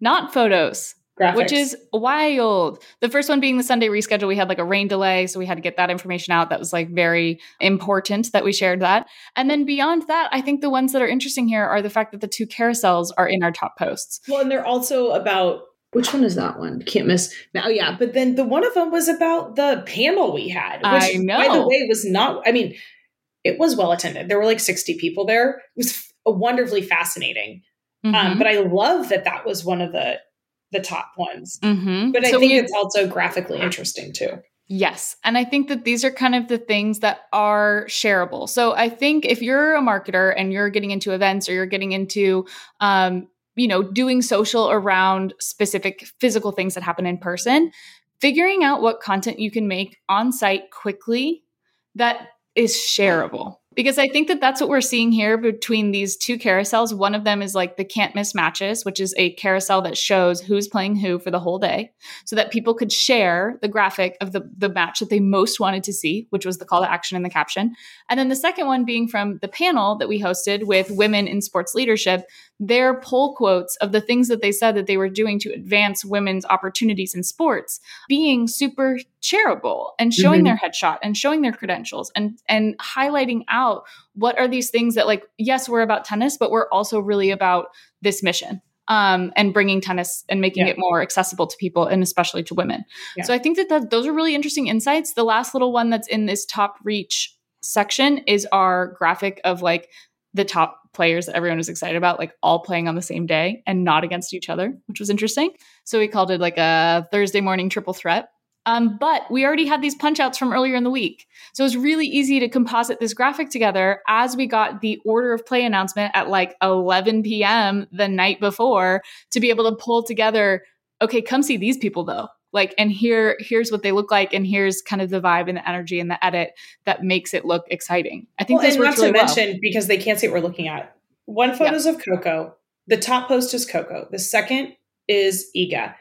Speaker 2: not photos.
Speaker 3: graphics.
Speaker 2: which is wild. The first one being the Sunday reschedule, we had like a rain delay, so we had to get that information out. That was like very important that we shared that. And then beyond that, I think the ones that are interesting here are the fact that the two carousels are in our top posts.
Speaker 3: well, and they're also about which one is that one? Can't miss. Oh yeah, but then the one of them was about the panel we had, which
Speaker 2: I
Speaker 3: by the way was not. I mean, it was well attended. There were like sixty people there. It was f- wonderfully fascinating. Um,
Speaker 2: Mhm.
Speaker 3: but I love that that was one of the the top ones.
Speaker 2: Mhm.
Speaker 3: But I
Speaker 2: So
Speaker 3: think
Speaker 2: we-
Speaker 3: it's also graphically interesting too.
Speaker 2: Yes. And I think that these are kind of the things that are shareable. So I think if you're a marketer and you're getting into events or you're getting into, um, you know, doing social around specific physical things that happen in person, figuring out what content you can make on site quickly that is shareable. Because I think that that's what we're seeing here between these two carousels. One of them is like the can't miss matches, which is a carousel that shows who's playing who for the whole day so that people could share the graphic of the, the match that they most wanted to see, which was the call to action in the caption. And then the second one being from the panel that we hosted with women in sports leadership, their poll quotes of the things that they said that they were doing to advance women's opportunities in sports being super shareable and showing
Speaker 3: Mhm.
Speaker 2: their headshot and showing their credentials and and highlighting out what are these things that like yes we're about tennis but we're also really about this mission um, and bringing tennis and making
Speaker 3: Yeah.
Speaker 2: it more accessible to people and especially to women.
Speaker 3: Yeah.
Speaker 2: So I think that, that those are really interesting insights. The last little one that's in this top reach section is our graphic of like the top players that everyone was excited about, like all playing on the same day and not against each other, which was interesting. So we called it like a Thursday morning triple threat. Um, but we already had these punch outs from earlier in the week. So it was really easy to composite this graphic together as we got the order of play announcement at like 11 p.m. the night before to be able to pull together, okay, come see these people though. Like, and here, here's what they look like, and here's kind of the vibe and the energy and the edit that makes it look exciting. I think
Speaker 3: Well, and not
Speaker 2: works
Speaker 3: to
Speaker 2: really well.
Speaker 3: mention because they can't see what we're looking at. One photo photos of Coco. The top post is Coco. The second is Iga.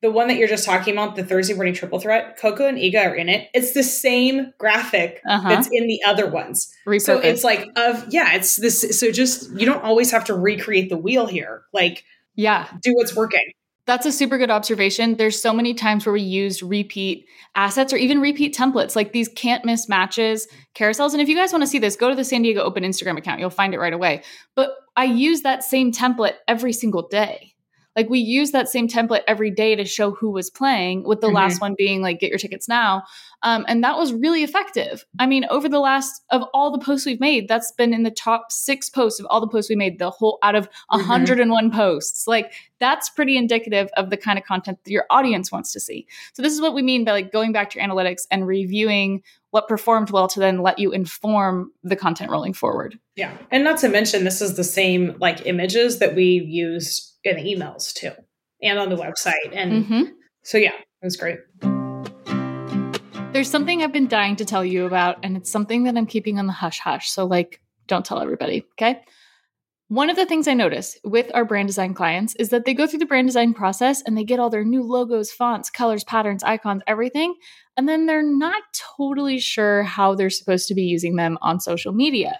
Speaker 3: The one that you're just talking about, the Thursday morning triple threat, Coco and Iga are in it. It's the same graphic
Speaker 2: Uh-huh.
Speaker 3: that's in the other ones. So it's like of yeah, it's this. So just you don't always have to recreate the wheel here. Like
Speaker 2: yeah,
Speaker 3: do what's working.
Speaker 2: That's a super good observation. There's so many times where we use repeat assets or even repeat templates, like these can't miss matches, carousels. And if you guys want to see this, go to the San Diego Open Instagram account. You'll find it right away. But I use that same template every single day. Like we use that same template every day to show who was playing, with the
Speaker 3: Mhm.
Speaker 2: last one being like, get your tickets now. Um, and that was really effective. I mean, over the last of all the posts we've made, that's been in the top six posts of all the posts we made, the whole out of
Speaker 3: Mhm.
Speaker 2: 101 posts. Like that's pretty indicative of the kind of content that your audience wants to see. So this is what we mean by like going back to your analytics and reviewing what performed well to then let you inform the content rolling forward.
Speaker 3: Yeah, and not to mention this is the same like images that we used in emails too, and on the website. And
Speaker 2: Mhm.
Speaker 3: So yeah, it was great.
Speaker 2: There's something I've been dying to tell you about, and it's something that I'm keeping on the hush hush. So, like, don't tell everybody, okay? One of the things I notice with our brand design clients is that they go through the brand design process and they get all their new logos, fonts, colors, patterns, icons, everything. And then they're not totally sure how they're supposed to be using them on social media.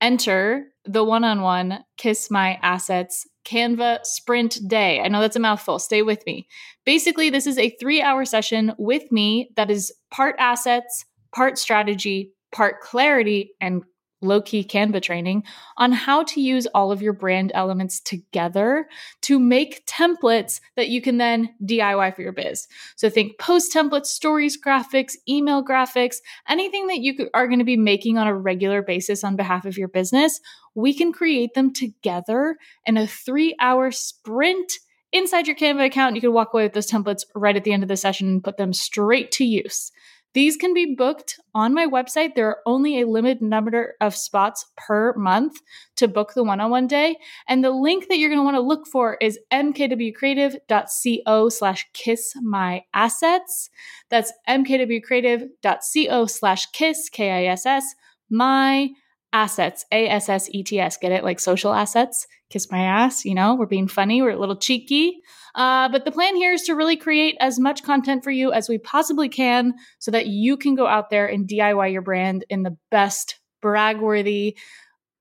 Speaker 2: Enter the one on one Kiss My Assets Canva Sprint Day. I know that's a mouthful. Stay with me. Basically, this is a three hour session with me that is part assets, part strategy, part clarity, and low key Canva training on how to use all of your brand elements together to make templates that you can then DIY for your biz. So think post templates, stories, graphics, email graphics, anything that you are going to be making on a regular basis on behalf of your business. We can create them together in a three hour sprint inside your Canva account. You can walk away with those templates right at the end of the session and put them straight to use. These can be booked on my website. There are only a limited number of spots per month to book the one on one day. And the link that you're going to want to look for is mkwcreative.co slash kiss my assets. That's mkwcreative.co slash kiss, K I S S, my assets, A S S E T S. Get it? Like social assets. Kiss my ass. You know, we're being funny, we're a little cheeky. Uh, but the plan here is to really create as much content for you as we possibly can so that you can go out there and DIY your brand in the best brag-worthy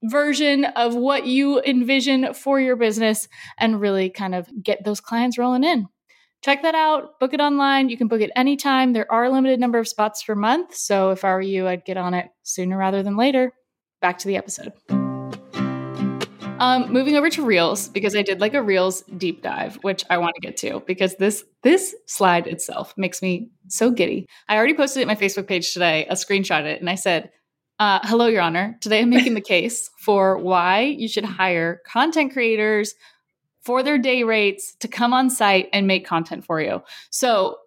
Speaker 2: version of what you envision for your business and really kind of get those clients rolling in. Check that out, book it online. You can book it anytime. There are a limited number of spots per month. So if I were you, I'd get on it sooner rather than later. Back to the episode. Um, moving over to Reels because I did like a Reels deep dive, which I want to get to because this this slide itself makes me so giddy. I already posted it on my Facebook page today, a screenshot it, and I said, uh, "Hello, Your Honor. Today I'm making the case for why you should hire content creators for their day rates to come on site and make content for you." So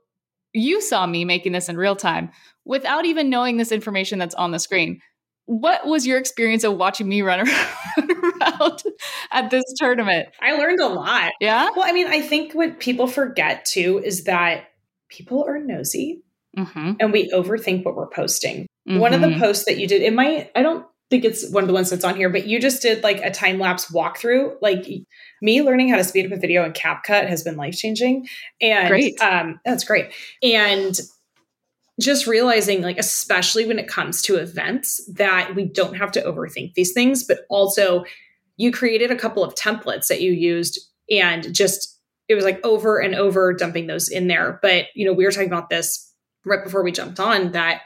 Speaker 2: you saw me making this in real time without even knowing this information that's on the screen what was your experience of watching me run around at this tournament?
Speaker 3: I learned a lot.
Speaker 2: Yeah.
Speaker 3: Well, I mean, I think what people forget too is that people are nosy mm-hmm. and we overthink what we're posting. Mm-hmm. One of the mm-hmm. posts that you did, it might, I don't think it's one of the ones that's on here, but you just did like a time lapse walkthrough. Like me learning how to speed up a video in CapCut has been life changing. And
Speaker 2: great.
Speaker 3: um, that's great. And just realizing like especially when it comes to events that we don't have to overthink these things but also you created a couple of templates that you used and just it was like over and over dumping those in there. But you know we were talking about this right before we jumped on that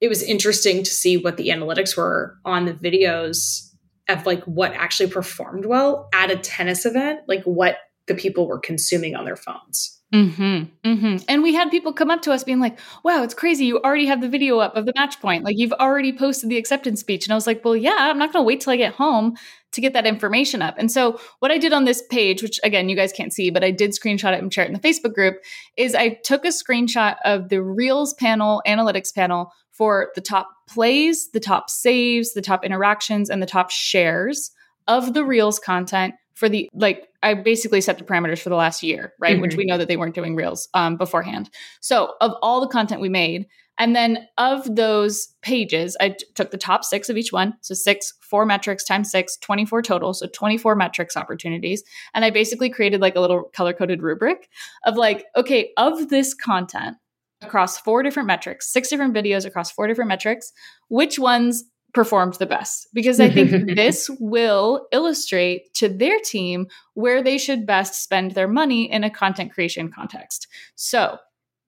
Speaker 3: it was interesting to see what the analytics were on the videos of like what actually performed well at a tennis event like what the people were consuming on their phones
Speaker 2: Mm-hmm, mm-hmm. And we had people come up to us being like, wow, it's crazy. You already have the video up of the match point. Like you've already posted the acceptance speech. And I was like, well, yeah, I'm not going to wait till I get home to get that information up. And so what I did on this page, which again, you guys can't see, but I did screenshot it and share it in the Facebook group, is I took a screenshot of the Reels panel, analytics panel for the top plays, the top saves, the top interactions, and the top shares of the Reels content for the like I basically set the parameters for the last year, right? Mm-hmm. Which we know that they weren't doing reels um, beforehand. So of all the content we made, and then of those pages, I t- took the top six of each one. So six, four metrics times six, 24 total. So 24 metrics opportunities. And I basically created like a little color coded rubric of like, okay, of this content across four different metrics, six different videos across four different metrics, which ones performed the best because I think this will illustrate to their team where they should best spend their money in a content creation context. So,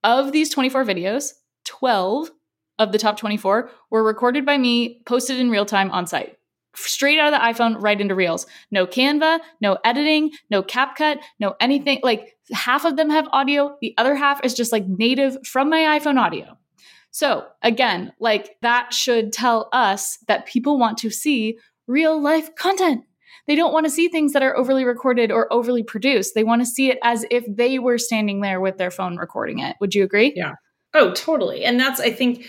Speaker 2: of these 24 videos, 12 of the top 24 were recorded by me, posted in real time on site. Straight out of the iPhone, right into Reels. No Canva, no editing, no CapCut, no anything. Like half of them have audio, the other half is just like native from my iPhone audio. So, again, like that should tell us that people want to see real life content. They don't want to see things that are overly recorded or overly produced. They want to see it as if they were standing there with their phone recording it. Would you agree?
Speaker 3: Yeah. Oh, totally. And that's, I think,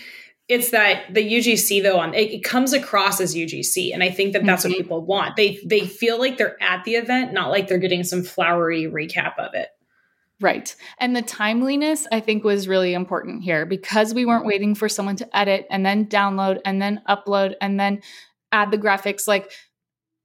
Speaker 3: it's that the UGC though on it, it comes across as UGC, and I think that that's mm-hmm. what people want. They they feel like they're at the event, not like they're getting some flowery recap of it.
Speaker 2: Right. And the timeliness, I think, was really important here because we weren't waiting for someone to edit and then download and then upload and then add the graphics. Like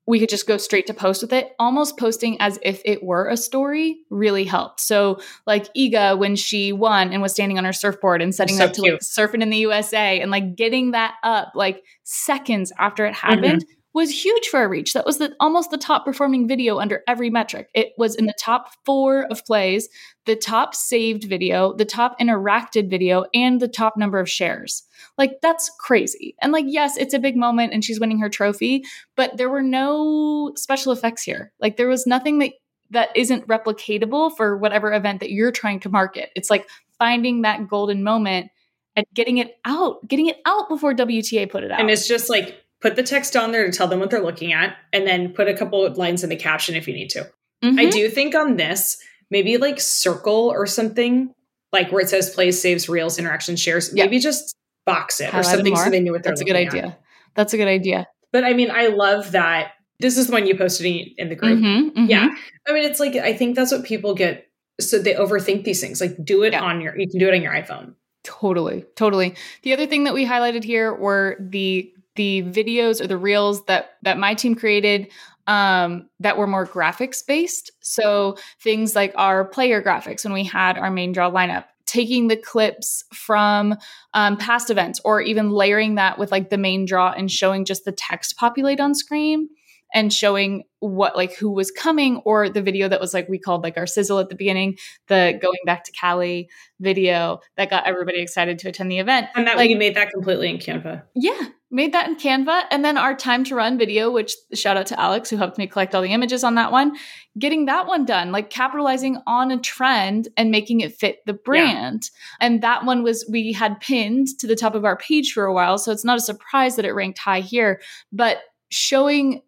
Speaker 2: we could just go straight to post with it. Almost posting as if it were a story really helped. So, like Iga, when she won and was standing on her surfboard and setting
Speaker 3: So
Speaker 2: up to
Speaker 3: cute.
Speaker 2: like surfing in the USA and like getting that up like seconds after it happened mm-hmm. Was huge for our reach. That was the almost the top performing video under every metric. It was in the top four of plays, the top saved video, the top interacted video, and the top number of shares. Like that's crazy. And like, yes, it's a big moment and she's winning her trophy, but there were no special effects here. Like there was nothing that that isn't replicatable for whatever event that you're trying to market. It's like finding that golden moment and getting it out, getting it out before WTA put it out.
Speaker 3: And it's just like put the text on there to tell them what they're looking at, and then put a couple of lines in the caption if you need to. I
Speaker 2: Mhm.
Speaker 3: do think on this, maybe like circle or something, like where it says plays, saves, reels, interaction, shares.
Speaker 2: Yeah.
Speaker 3: Maybe just box it or
Speaker 2: Highlight it
Speaker 3: something so they knew what they're
Speaker 2: That's a good
Speaker 3: at.
Speaker 2: idea. That's a good idea.
Speaker 3: But I mean, I love that. This is the one you posted in, the group.
Speaker 2: Mhm, mhm.
Speaker 3: Yeah. I mean, it's like, I think that's what people get. So they overthink these things. Like, do it
Speaker 2: Yeah.
Speaker 3: on your, you can do it on your iPhone.
Speaker 2: Totally, totally. The other thing that we highlighted here were the the videos or the reels that that my team created um, that were more graphics based. So things like our player graphics when we had our main draw lineup, taking the clips from um, past events, or even layering that with like the main draw and showing just the text populate on screen and showing what like who was coming or the video that was like we called like our sizzle at the beginning the going back to cali video that got everybody excited to attend the event
Speaker 3: And that
Speaker 2: Like-
Speaker 3: you made that completely in Canva.
Speaker 2: yeah made that in canva. And then our time to run video which shout out to alex who helped me collect all the images on that one getting that one done like capitalizing on a trend and making it fit the brand. And that one was we had pinned to the top of our page for a while so it's not a surprise that it ranked high here but showing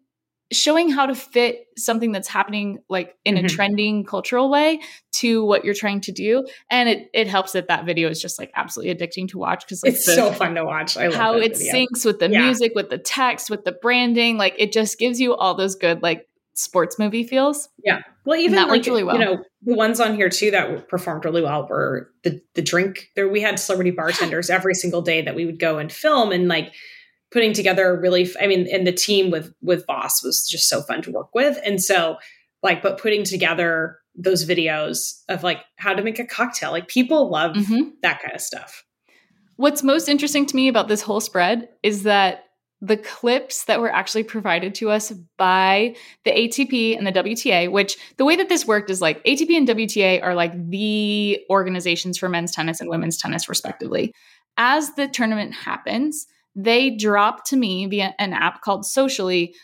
Speaker 2: showing how to fit something that's happening like in a
Speaker 3: Mhm.
Speaker 2: trending cultural way to what you're trying to do and it it helps that that video is just like absolutely addicting to watch because like
Speaker 3: It's
Speaker 2: the-
Speaker 3: so fun to watch. I love
Speaker 2: how it
Speaker 3: video.
Speaker 2: syncs with the
Speaker 3: Yeah.
Speaker 2: music with the text with the branding like it just gives you all those good like sports movie feels Yeah.
Speaker 3: Well, even
Speaker 2: that
Speaker 3: like
Speaker 2: worked really well.
Speaker 3: you know the ones on here too that performed really well were the the drink. There we had celebrity bartenders every single day that we would go and film and like putting together a really. i mean, and the team with with Voss was just so fun to work with, and so like, but putting together those videos of like how to make a cocktail, like people love
Speaker 2: Mhm.
Speaker 3: that kind of stuff.
Speaker 2: what's most interesting to me about this whole spread is that the clips that were actually provided to us by the ATP and the WTA, which the way that this worked is like ATP and WTA are like the organizations for men's tennis and women's tennis, respectively. As the tournament happens, they drop to me via an app called Socially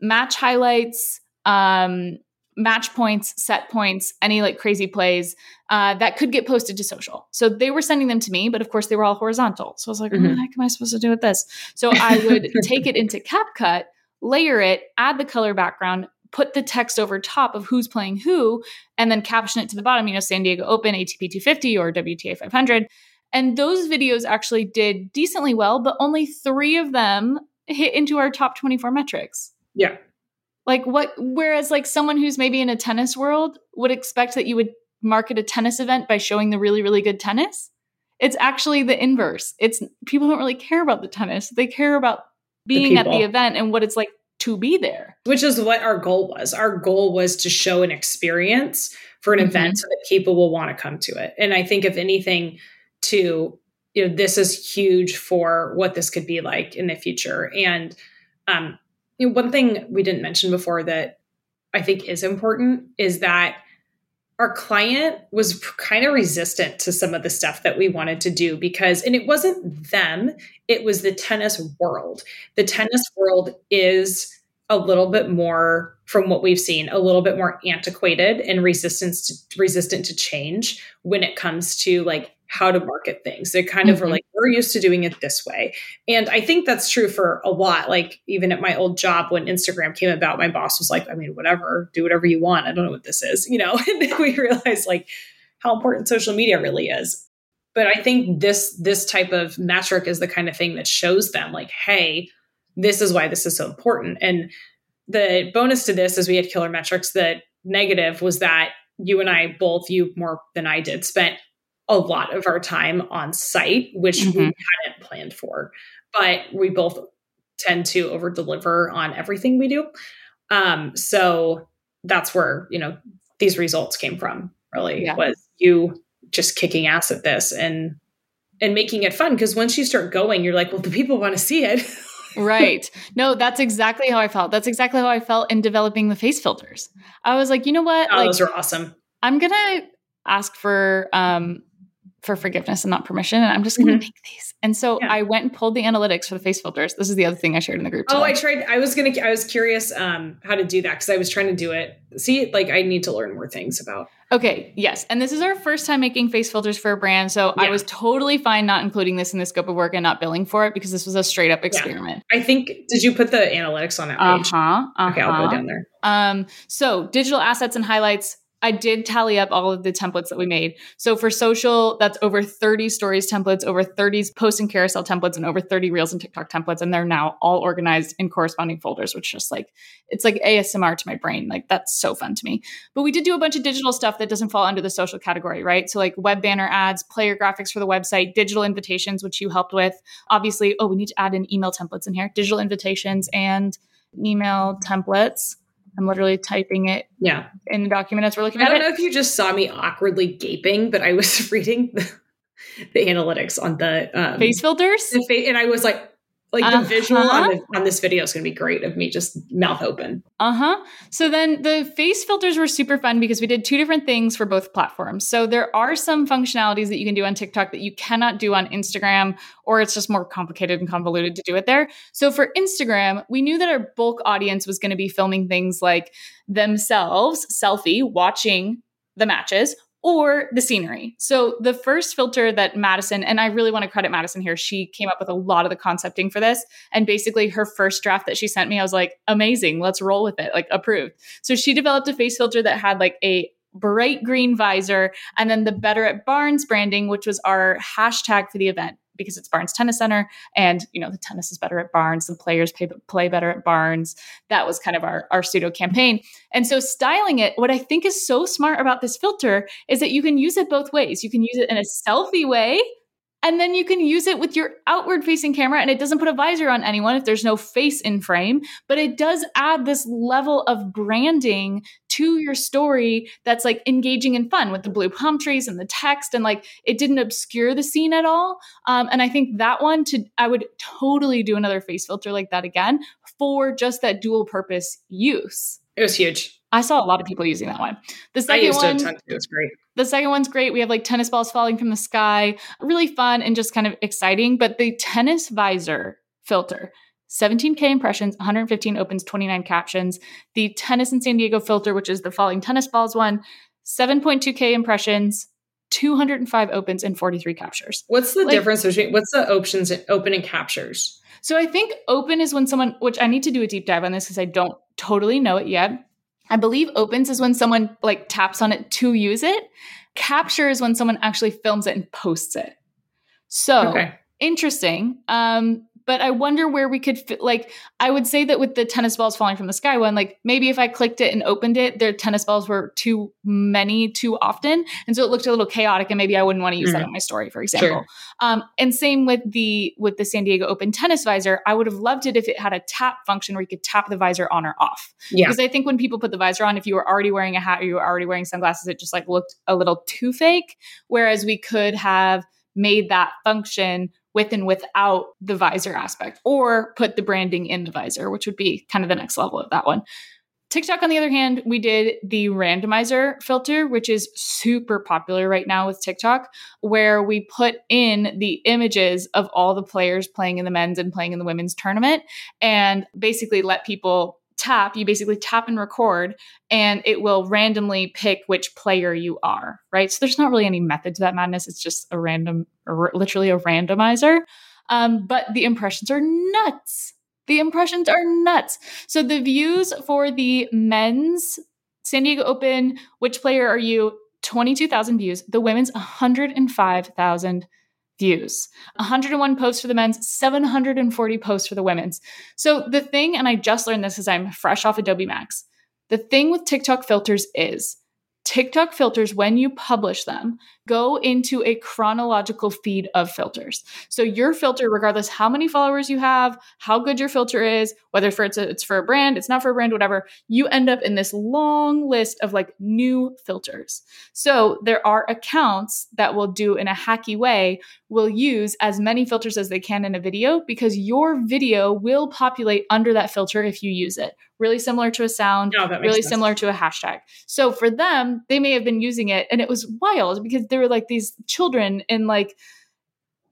Speaker 2: match highlights, um, match points, set points, any like crazy plays uh, that could get posted to social. So they were sending them to me, but of course they were all horizontal. So I was like, what
Speaker 3: Mhm.
Speaker 2: the heck am I supposed to do with this? So I would take it into CapCut, layer it, add the color background, put the text over top of who's playing who, and then caption it to the bottom, you know, San Diego Open, ATP 250 or WTA 500. And those videos actually did decently well, but only three of them hit into our top 24 metrics.
Speaker 3: Yeah.
Speaker 2: Like what whereas like someone who's maybe in a tennis world would expect that you would market a tennis event by showing the really really good tennis. It's actually the inverse. It's people don't really care about the tennis. They care about being at the event and what it's like to be there.
Speaker 3: which is what our goal was. Our goal was to show an experience for an
Speaker 2: Mhm.
Speaker 3: event so that people will want to come to it. And I think if anything, to you know, this is huge for what this could be like in the future. And um, you know, one thing we didn't mention before that I think is important is that our client was kind of resistant to some of the stuff that we wanted to do because, and it wasn't them, it was the tennis world. The tennis world is a little bit more, from what we've seen, a little bit more antiquated and resistance to, resistant to change when it comes to like how to market things. They kind of are
Speaker 2: Mhm.
Speaker 3: like, we're used to doing it this way. And I think that's true for a lot. Like even at my old job when Instagram came about, my boss was like, I mean, whatever, do whatever you want. I don't know what this is, you know. And then we realized like how important social media really is. But I think this this type of metric is the kind of thing that shows them like, hey, this is why this is so important. And the bonus to this is we had killer metrics. The negative was that you and I both, you more than I did, spent a lot of our time on site, which we
Speaker 2: Mhm.
Speaker 3: hadn't planned for. But we both tend to over deliver on everything we do. Um, so that's where, you know, these results came from, really,
Speaker 2: Yeah.
Speaker 3: was you just kicking ass at this and and making it fun. Because once you start going, you're like, well, the people want to see it.
Speaker 2: right. No, that's exactly how I felt. That's exactly how I felt in developing the face filters. I was like, you know what?
Speaker 3: Oh,
Speaker 2: like,
Speaker 3: those are awesome.
Speaker 2: I'm gonna ask for um for forgiveness and not permission, and I'm just gonna
Speaker 3: Mhm.
Speaker 2: make these. And so
Speaker 3: Yeah.
Speaker 2: I went and pulled the analytics for the face filters. This is the other thing I shared in the group.
Speaker 3: Oh. I tried. I was gonna. I was curious um, how to do that because I was trying to do it. See, like I need to learn more things about.
Speaker 2: Okay, yes. And this is our first time making face filters for a brand. So I was totally fine not including this in the scope of work and not billing for it because this was a straight up experiment.
Speaker 3: I think. Did you put the analytics on that page?
Speaker 2: Uh huh.
Speaker 3: Okay, I'll go down there.
Speaker 2: Um, so digital assets and highlights. I did tally up all of the templates that we made. So for social, that's over 30 stories templates, over 30 post and carousel templates, and over 30 reels and TikTok templates. And they're now all organized in corresponding folders, which just like it's like ASMR to my brain. Like that's so fun to me. But we did do a bunch of digital stuff that doesn't fall under the social category, right? So like web banner ads, player graphics for the website, digital invitations, which you helped with. Obviously, oh, we need to add in email templates in here, digital invitations and email templates. I'm literally typing it
Speaker 3: Yeah,
Speaker 2: in the document as we're looking
Speaker 3: I
Speaker 2: at
Speaker 3: don't know if you just saw me awkwardly gaping, but I was reading the, the analytics on the um,
Speaker 2: Face filters.
Speaker 3: the fa- and I was like, like
Speaker 2: Uh-huh.
Speaker 3: the visual on, the, on this video is going to be great of me just mouth open.
Speaker 2: Uh huh. So then the face filters were super fun because we did two different things for both platforms. So there are some functionalities that you can do on TikTok that you cannot do on Instagram, or it's just more complicated and convoluted to do it there. So for Instagram, we knew that our bulk audience was going to be filming things like themselves, selfie, watching the matches. Or the scenery. So, the first filter that Madison, and I really want to credit Madison here, she came up with a lot of the concepting for this. And basically, her first draft that she sent me, I was like, amazing, let's roll with it, like approved. So she developed a face filter that had like a bright green visor and then the Better at Barnes branding, which was our hashtag for the event because it's Barnes Tennis Center and you know the tennis is better at Barnes, the players play, play better at Barnes. That was kind of our our pseudo campaign. And so styling it, what I think is so smart about this filter is that you can use it both ways. You can use it in a selfie way and then you can use it with your outward facing camera, and it doesn't put a visor on anyone if there's no face in frame, but it does add this level of branding to your story that's like engaging and fun with the blue palm trees and the text. And like it didn't obscure the scene at all. Um, and I think that one to, I would totally do another face filter like that again for just that dual purpose use.
Speaker 3: It was huge.
Speaker 2: I saw a lot of people using that one. The second I
Speaker 3: used
Speaker 2: one,
Speaker 3: it a ton. It was great.
Speaker 2: The second one's great. We have like tennis balls falling from the sky. Really fun and just kind of exciting. But the tennis visor filter, 17K impressions, 115 opens, 29 captions. The tennis in San Diego filter, which is the falling tennis balls one, 7.2K impressions, 205 opens, and 43 captures.
Speaker 3: What's the
Speaker 2: Like-
Speaker 3: difference between what's the options and open and captures?
Speaker 2: So I think open is when someone, which I need to do a deep dive on this because I don't totally know it yet. I believe opens is when someone like taps on it to use it. Capture is when someone actually films it and posts it. So
Speaker 3: Okay.
Speaker 2: interesting. Um, but I wonder where we could fit. Like, I would say that with the tennis balls falling from the sky one, like maybe if I clicked it and opened it, their tennis balls were too many too often, and so it looked a little chaotic, and maybe I wouldn't want to use that
Speaker 3: Mhm.
Speaker 2: on my story, for example.
Speaker 3: Sure.
Speaker 2: Um, and same with the with the San Diego Open tennis visor. I would have loved it if it had a tap function where you could tap the visor on or off.
Speaker 3: Yeah.
Speaker 2: Because I think when people put the visor on, if you were already wearing a hat or you were already wearing sunglasses, it just like looked a little too fake. Whereas we could have made that function with and without the visor aspect, or put the branding in the visor, which would be kind of the next level of that one. TikTok, on the other hand, we did the randomizer filter, which is super popular right now with TikTok, where we put in the images of all the players playing in the men's and playing in the women's tournament and basically let people tap. You basically tap and record, and it will randomly pick which player you are, right? So there's not really any method to that madness. It's just a random, or literally a randomizer. Um, but the impressions are nuts. The impressions are nuts. So the views for the men's San Diego Open, which player are you? 22,000 views. The women's 105,000 views. 101 posts for the men's, 740 posts for the women's. So the thing, and I just learned this as I'm fresh off Adobe Max, the thing with TikTok filters is TikTok filters, when you publish them, go into a chronological feed of filters. So your filter, regardless how many followers you have, how good your filter is, whether for it's, a, it's for a brand, it's not for a brand, whatever, you end up in this long list of like new filters. So there are accounts that will do in a hacky way, will use as many filters as they can in a video because your video will populate under that filter if you use it. Really similar to a sound,
Speaker 3: oh, makes
Speaker 2: really
Speaker 3: sense.
Speaker 2: similar to a hashtag. So for them, they may have been using it and it was wild because there were like these children in like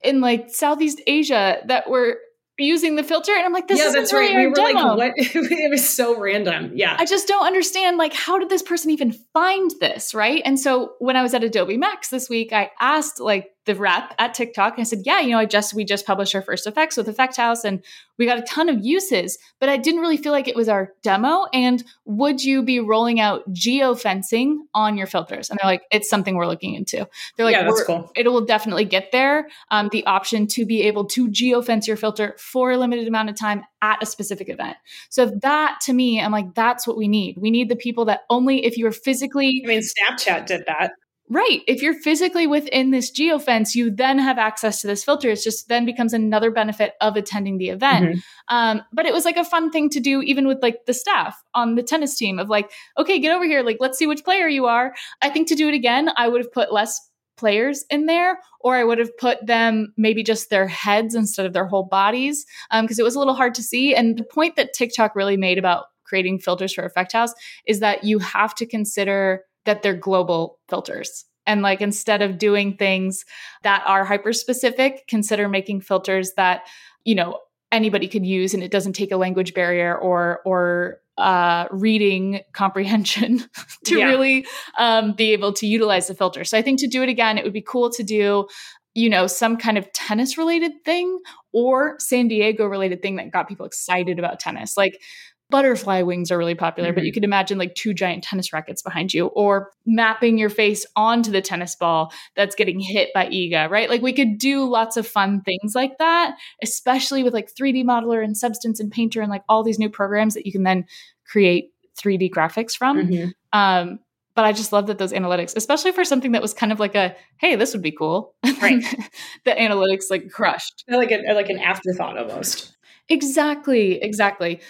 Speaker 2: in like Southeast Asia that were using the filter and I'm like this
Speaker 3: yeah,
Speaker 2: is
Speaker 3: that's right. We were
Speaker 2: demo.
Speaker 3: like, what? it was so random. Yeah.
Speaker 2: I just don't understand like how did this person even find this, right? And so when I was at Adobe Max this week, I asked like the rep at TikTok and I said, "Yeah, you know, I just we just published our first effects with Effect House and we got a ton of uses, but I didn't really feel like it was our demo and would you be rolling out geofencing on your filters?" And they're like, "It's something we're looking into." They're like,
Speaker 3: yeah, that's cool.
Speaker 2: it will definitely get there. Um, the option to be able to geofence your filter for a limited amount of time at a specific event. So that to me, I'm like, that's what we need. We need the people that only if you're physically
Speaker 3: I mean, Snapchat did that.
Speaker 2: Right, if you're physically within this geofence, you then have access to this filter. It's just then becomes another benefit of attending the event.
Speaker 3: Mhm.
Speaker 2: Um, but it was like a fun thing to do, even with like the staff on the tennis team of like, okay, get over here. Like, let's see which player you are. I think to do it again, I would have put less players in there, or I would have put them maybe just their heads instead of their whole bodies, because it was a little hard to see. And the point that TikTok really made about creating filters for Effect House is that you have to consider that they're global filters. And like instead of doing things that are hyper specific, consider making filters that, you know, anybody could use and it doesn't take a language barrier or or uh, reading comprehension to
Speaker 3: Yeah.
Speaker 2: really um, be able to utilize the filter. So I think to do it again, it would be cool to do, you know, some kind of tennis related thing or San Diego related thing that got people excited about tennis. Like butterfly wings are really popular, but
Speaker 3: Mhm.
Speaker 2: you could imagine like two giant tennis rackets behind you or mapping your face onto the tennis ball that's getting hit by Iga, right? Like we could do lots of fun things like that, especially with like 3D modeler and substance and painter and like all these new programs that you can then create 3D graphics from.
Speaker 3: Mhm.
Speaker 2: Um, but I just love that those analytics, especially for something that was kind of like a, hey, this would be cool.
Speaker 3: Right.
Speaker 2: the analytics like crushed.
Speaker 3: Like, a, like an afterthought almost.
Speaker 2: Exactly, exactly.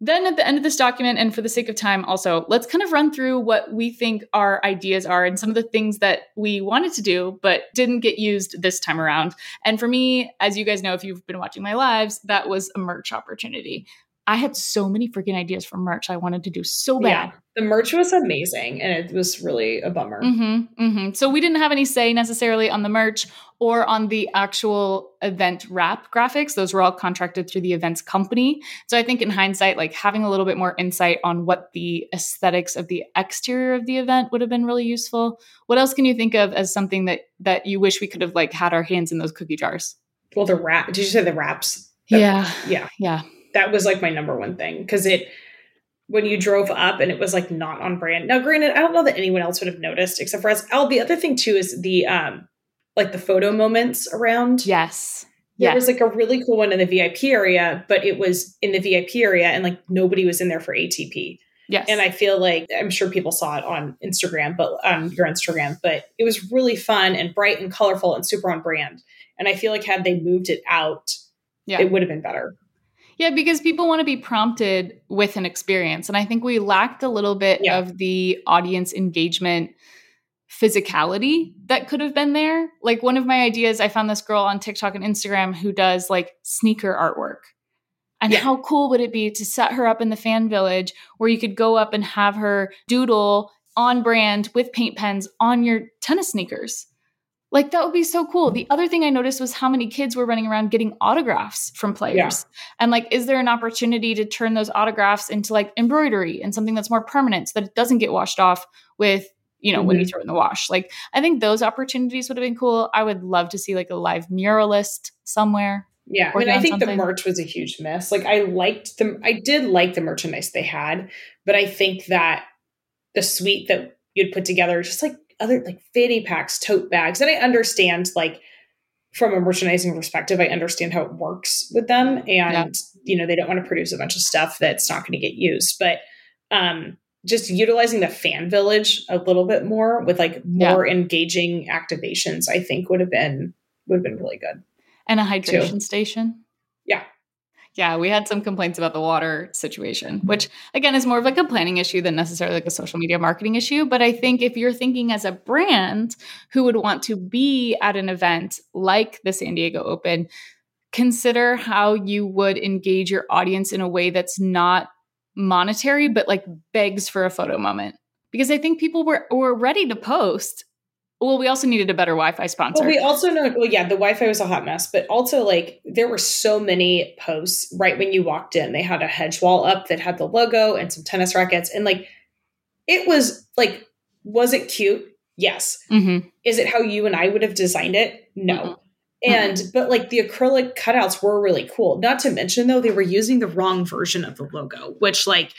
Speaker 2: Then at the end of this document, and for the sake of time, also, let's kind of run through what we think our ideas are and some of the things that we wanted to do but didn't get used this time around. And for me, as you guys know, if you've been watching my lives, that was a merch opportunity. I had so many freaking ideas for merch I wanted to do so bad.
Speaker 3: Yeah. The merch was amazing and it was really a bummer.
Speaker 2: Mm-hmm, mm-hmm. So we didn't have any say necessarily on the merch or on the actual event wrap graphics. Those were all contracted through the events company. So I think in hindsight, like having a little bit more insight on what the aesthetics of the exterior of the event would have been really useful. What else can you think of as something that that you wish we could have like had our hands in those cookie jars?
Speaker 3: Well, the wrap, did you say the wraps? That-
Speaker 2: Yeah.
Speaker 3: Yeah.
Speaker 2: Yeah.
Speaker 3: That was like my number one thing because it, when you drove up and it was like not on brand. Now, granted, I don't know that anyone else would have noticed except for us. Oh, the other thing too is the, um, like the photo moments around.
Speaker 2: Yes.
Speaker 3: There
Speaker 2: Yes.
Speaker 3: was like a really cool one in the VIP area, but it was in the VIP area and like nobody was in there for ATP.
Speaker 2: yes.
Speaker 3: And I feel like I'm sure people saw it on Instagram, but um, your Instagram, but it was really fun and bright and colorful and super on brand. And I feel like had they moved it out,
Speaker 2: yeah.
Speaker 3: it would have been better.
Speaker 2: Yeah, because people want to be prompted with an experience. And I think we lacked a little bit
Speaker 3: Yeah.
Speaker 2: of the audience engagement physicality that could have been there. Like one of my ideas, I found this girl on TikTok and Instagram who does like sneaker artwork. And
Speaker 3: Yeah.
Speaker 2: how cool would it be to set her up in the fan village where you could go up and have her doodle on brand with paint pens on your tennis sneakers? Like that would be so cool. The mm. other thing I noticed was how many kids were running around getting autographs from players. And like, is there an opportunity to turn those autographs into like embroidery and something that's more permanent so that it doesn't get washed off with, you know, when you mm-hmm. throw it in the wash? Like, I think those opportunities would have been cool. I would love to see like a live muralist somewhere.
Speaker 3: Yeah. I mean, I think the
Speaker 2: something.
Speaker 3: merch was a huge miss. Like I liked them. I did like the merchandise they had, but I think that the suite that you'd put together, just like other like fanny packs, tote bags, and I understand like from a merchandising perspective, I understand how it works with them. And,
Speaker 2: Yeah.
Speaker 3: you know, they don't want to produce a bunch of stuff that's not going to get used. But um just utilizing the fan village a little bit more with like more yeah. engaging activations, I think would have been would have been really good.
Speaker 2: And a hydration too. station.
Speaker 3: Yeah.
Speaker 2: We had some complaints about the water situation, which again is more of like a planning issue than necessarily like a social media marketing issue. But I think if you're thinking as a brand who would want to be at an event like the San Diego Open, consider how you would engage your audience in a way that's not monetary, but like begs for a photo moment. Because I think people were, were ready to post. Well, we also needed a better Wi-Fi sponsor.
Speaker 3: Well, we also know, well, yeah, the Wi-Fi was a hot mess, but also like there were so many posts right when you walked in. They had a hedge wall up that had the logo and some tennis rackets, and like it was like, was it cute? Yes. Mm-hmm. Is it how you and I would have designed it? No. Mm-hmm. And mm-hmm. but like the acrylic cutouts were really cool. Not to mention though, they were using the wrong version of the logo, which like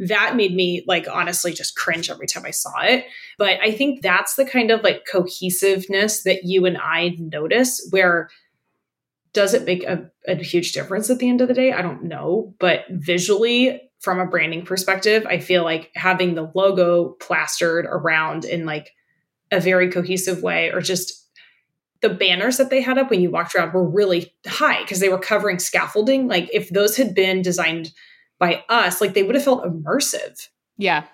Speaker 3: that made me like honestly just cringe every time I saw it. But I think that's the kind of like cohesiveness that you and I notice where does it make a, a huge difference at the end of the day? I don't know. But visually, from a branding perspective, I feel like having the logo plastered around in like a very cohesive way or just the banners that they had up when you walked around were really high because they were covering scaffolding. Like if those had been designed by us, like they would have felt immersive.
Speaker 2: Yeah.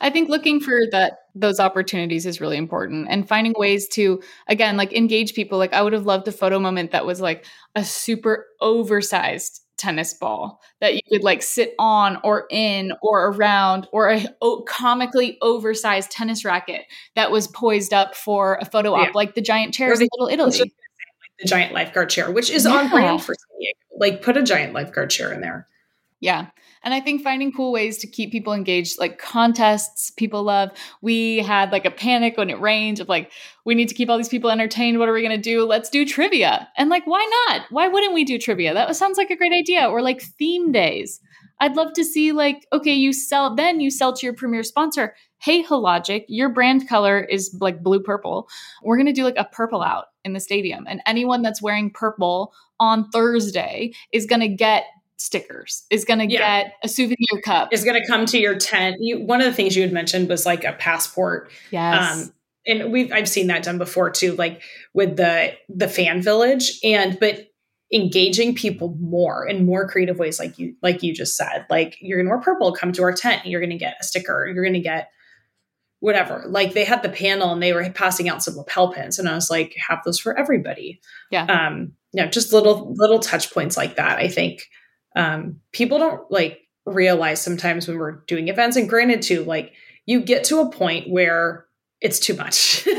Speaker 2: I think looking for that those opportunities is really important and finding ways to again like engage people. Like I would have loved a photo moment that was like a super oversized tennis ball that you could like sit on or in or around or a comically oversized tennis racket that was poised up for a photo op like the giant chairs in Little Italy. Like
Speaker 3: the giant lifeguard chair, which is yeah. on brand for Like put a giant lifeguard chair in there.
Speaker 2: Yeah. And I think finding cool ways to keep people engaged, like contests people love. We had like a panic when it rained of like, we need to keep all these people entertained. What are we going to do? Let's do trivia. And like, why not? Why wouldn't we do trivia? That sounds like a great idea. Or like theme days. I'd love to see like, okay, you sell, then you sell to your premier sponsor. Hey, Hologic, your brand color is like blue purple. We're going to do like a purple out in the stadium. And anyone that's wearing purple on Thursday is going to get stickers is going to yeah. get a souvenir cup.
Speaker 3: Is going to come to your tent. You, one of the things you had mentioned was like a passport.
Speaker 2: Yes. Um,
Speaker 3: and we've i've seen that done before too like with the the fan village and but engaging people more in more creative ways like you like you just said. Like you're gonna wear purple come to our tent you're gonna get a sticker you're gonna get whatever. Like they had the panel and they were passing out some lapel pins and i was like have those for everybody.
Speaker 2: Yeah.
Speaker 3: Um you know just little little touch points like that i think um, people don't like realize sometimes when we're doing events and granted too like you get to a point where it's too much.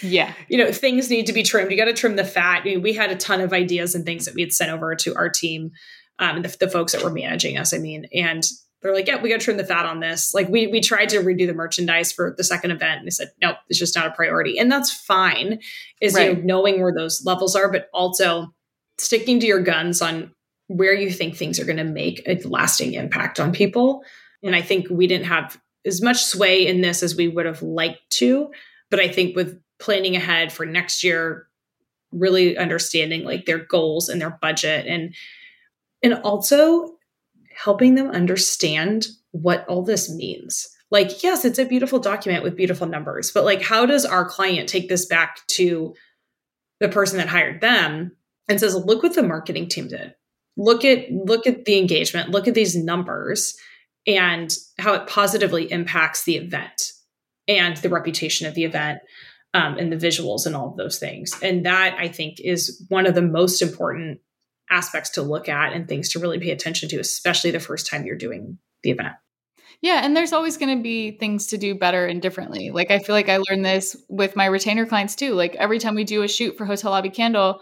Speaker 2: Yeah.
Speaker 3: You know things need to be trimmed. You got to trim the fat. We had a ton of ideas and things that we had sent over to our team um, the, the folks that were managing us i mean and they're like yeah we got to trim the fat on this. Like we we tried to redo the merchandise for the second event and they said nope it's just not a priority. And that's fine is right. you know knowing where those levels are but also sticking to your guns on where you think things are going to make a lasting impact on people. And I think we didn't have as much sway in this as we would have liked to. But I think with planning ahead for next year, really understanding like their goals and their budget and and also helping them understand what all this means. Like, yes, it's a beautiful document with beautiful numbers, but like, how does our client take this back to the person that hired them and says, look what the marketing team did? Look at look at the engagement look at these numbers and how it positively impacts the event and the reputation of the event um, and the visuals and all of those things and that i think is one of the most important aspects to look at and things to really pay attention to especially the first time you're doing the event
Speaker 2: yeah, and there's always going to be things to do better and differently. Like I feel like I learned this with my retainer clients too. Like every time we do a shoot for Hotel Lobby Candle,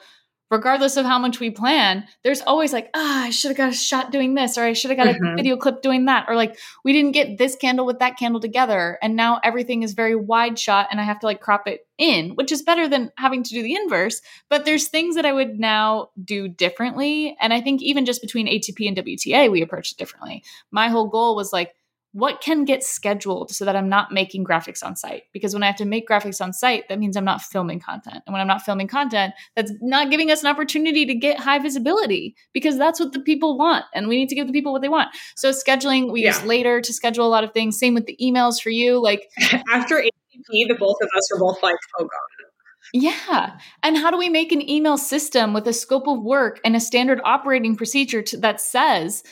Speaker 2: regardless of how much we plan, there's always like, ah, I should have got a shot doing this, or I should have got mm-hmm. a video clip doing that, or like we didn't get this candle with that candle together, and now everything is very wide shot, and I have to like crop it in, which is better than having to do the inverse. But there's things that I would now do differently, and I think even just between ATP and WTA, we approached it differently. My whole goal was like what can get scheduled so that I'm not making graphics on site? Because when I have to make graphics on site, that means I'm not filming content. And when I'm not filming content, that's not giving us an opportunity to get high visibility because that's what the people want. And we need to give the people what they want. So scheduling, we yeah. use later to schedule a lot of things. Same with the emails for you. Like
Speaker 3: after ATP, the both of us were both like, oh God.
Speaker 2: Yeah. And how do we make an email system with a scope of work and a standard operating procedure to, that says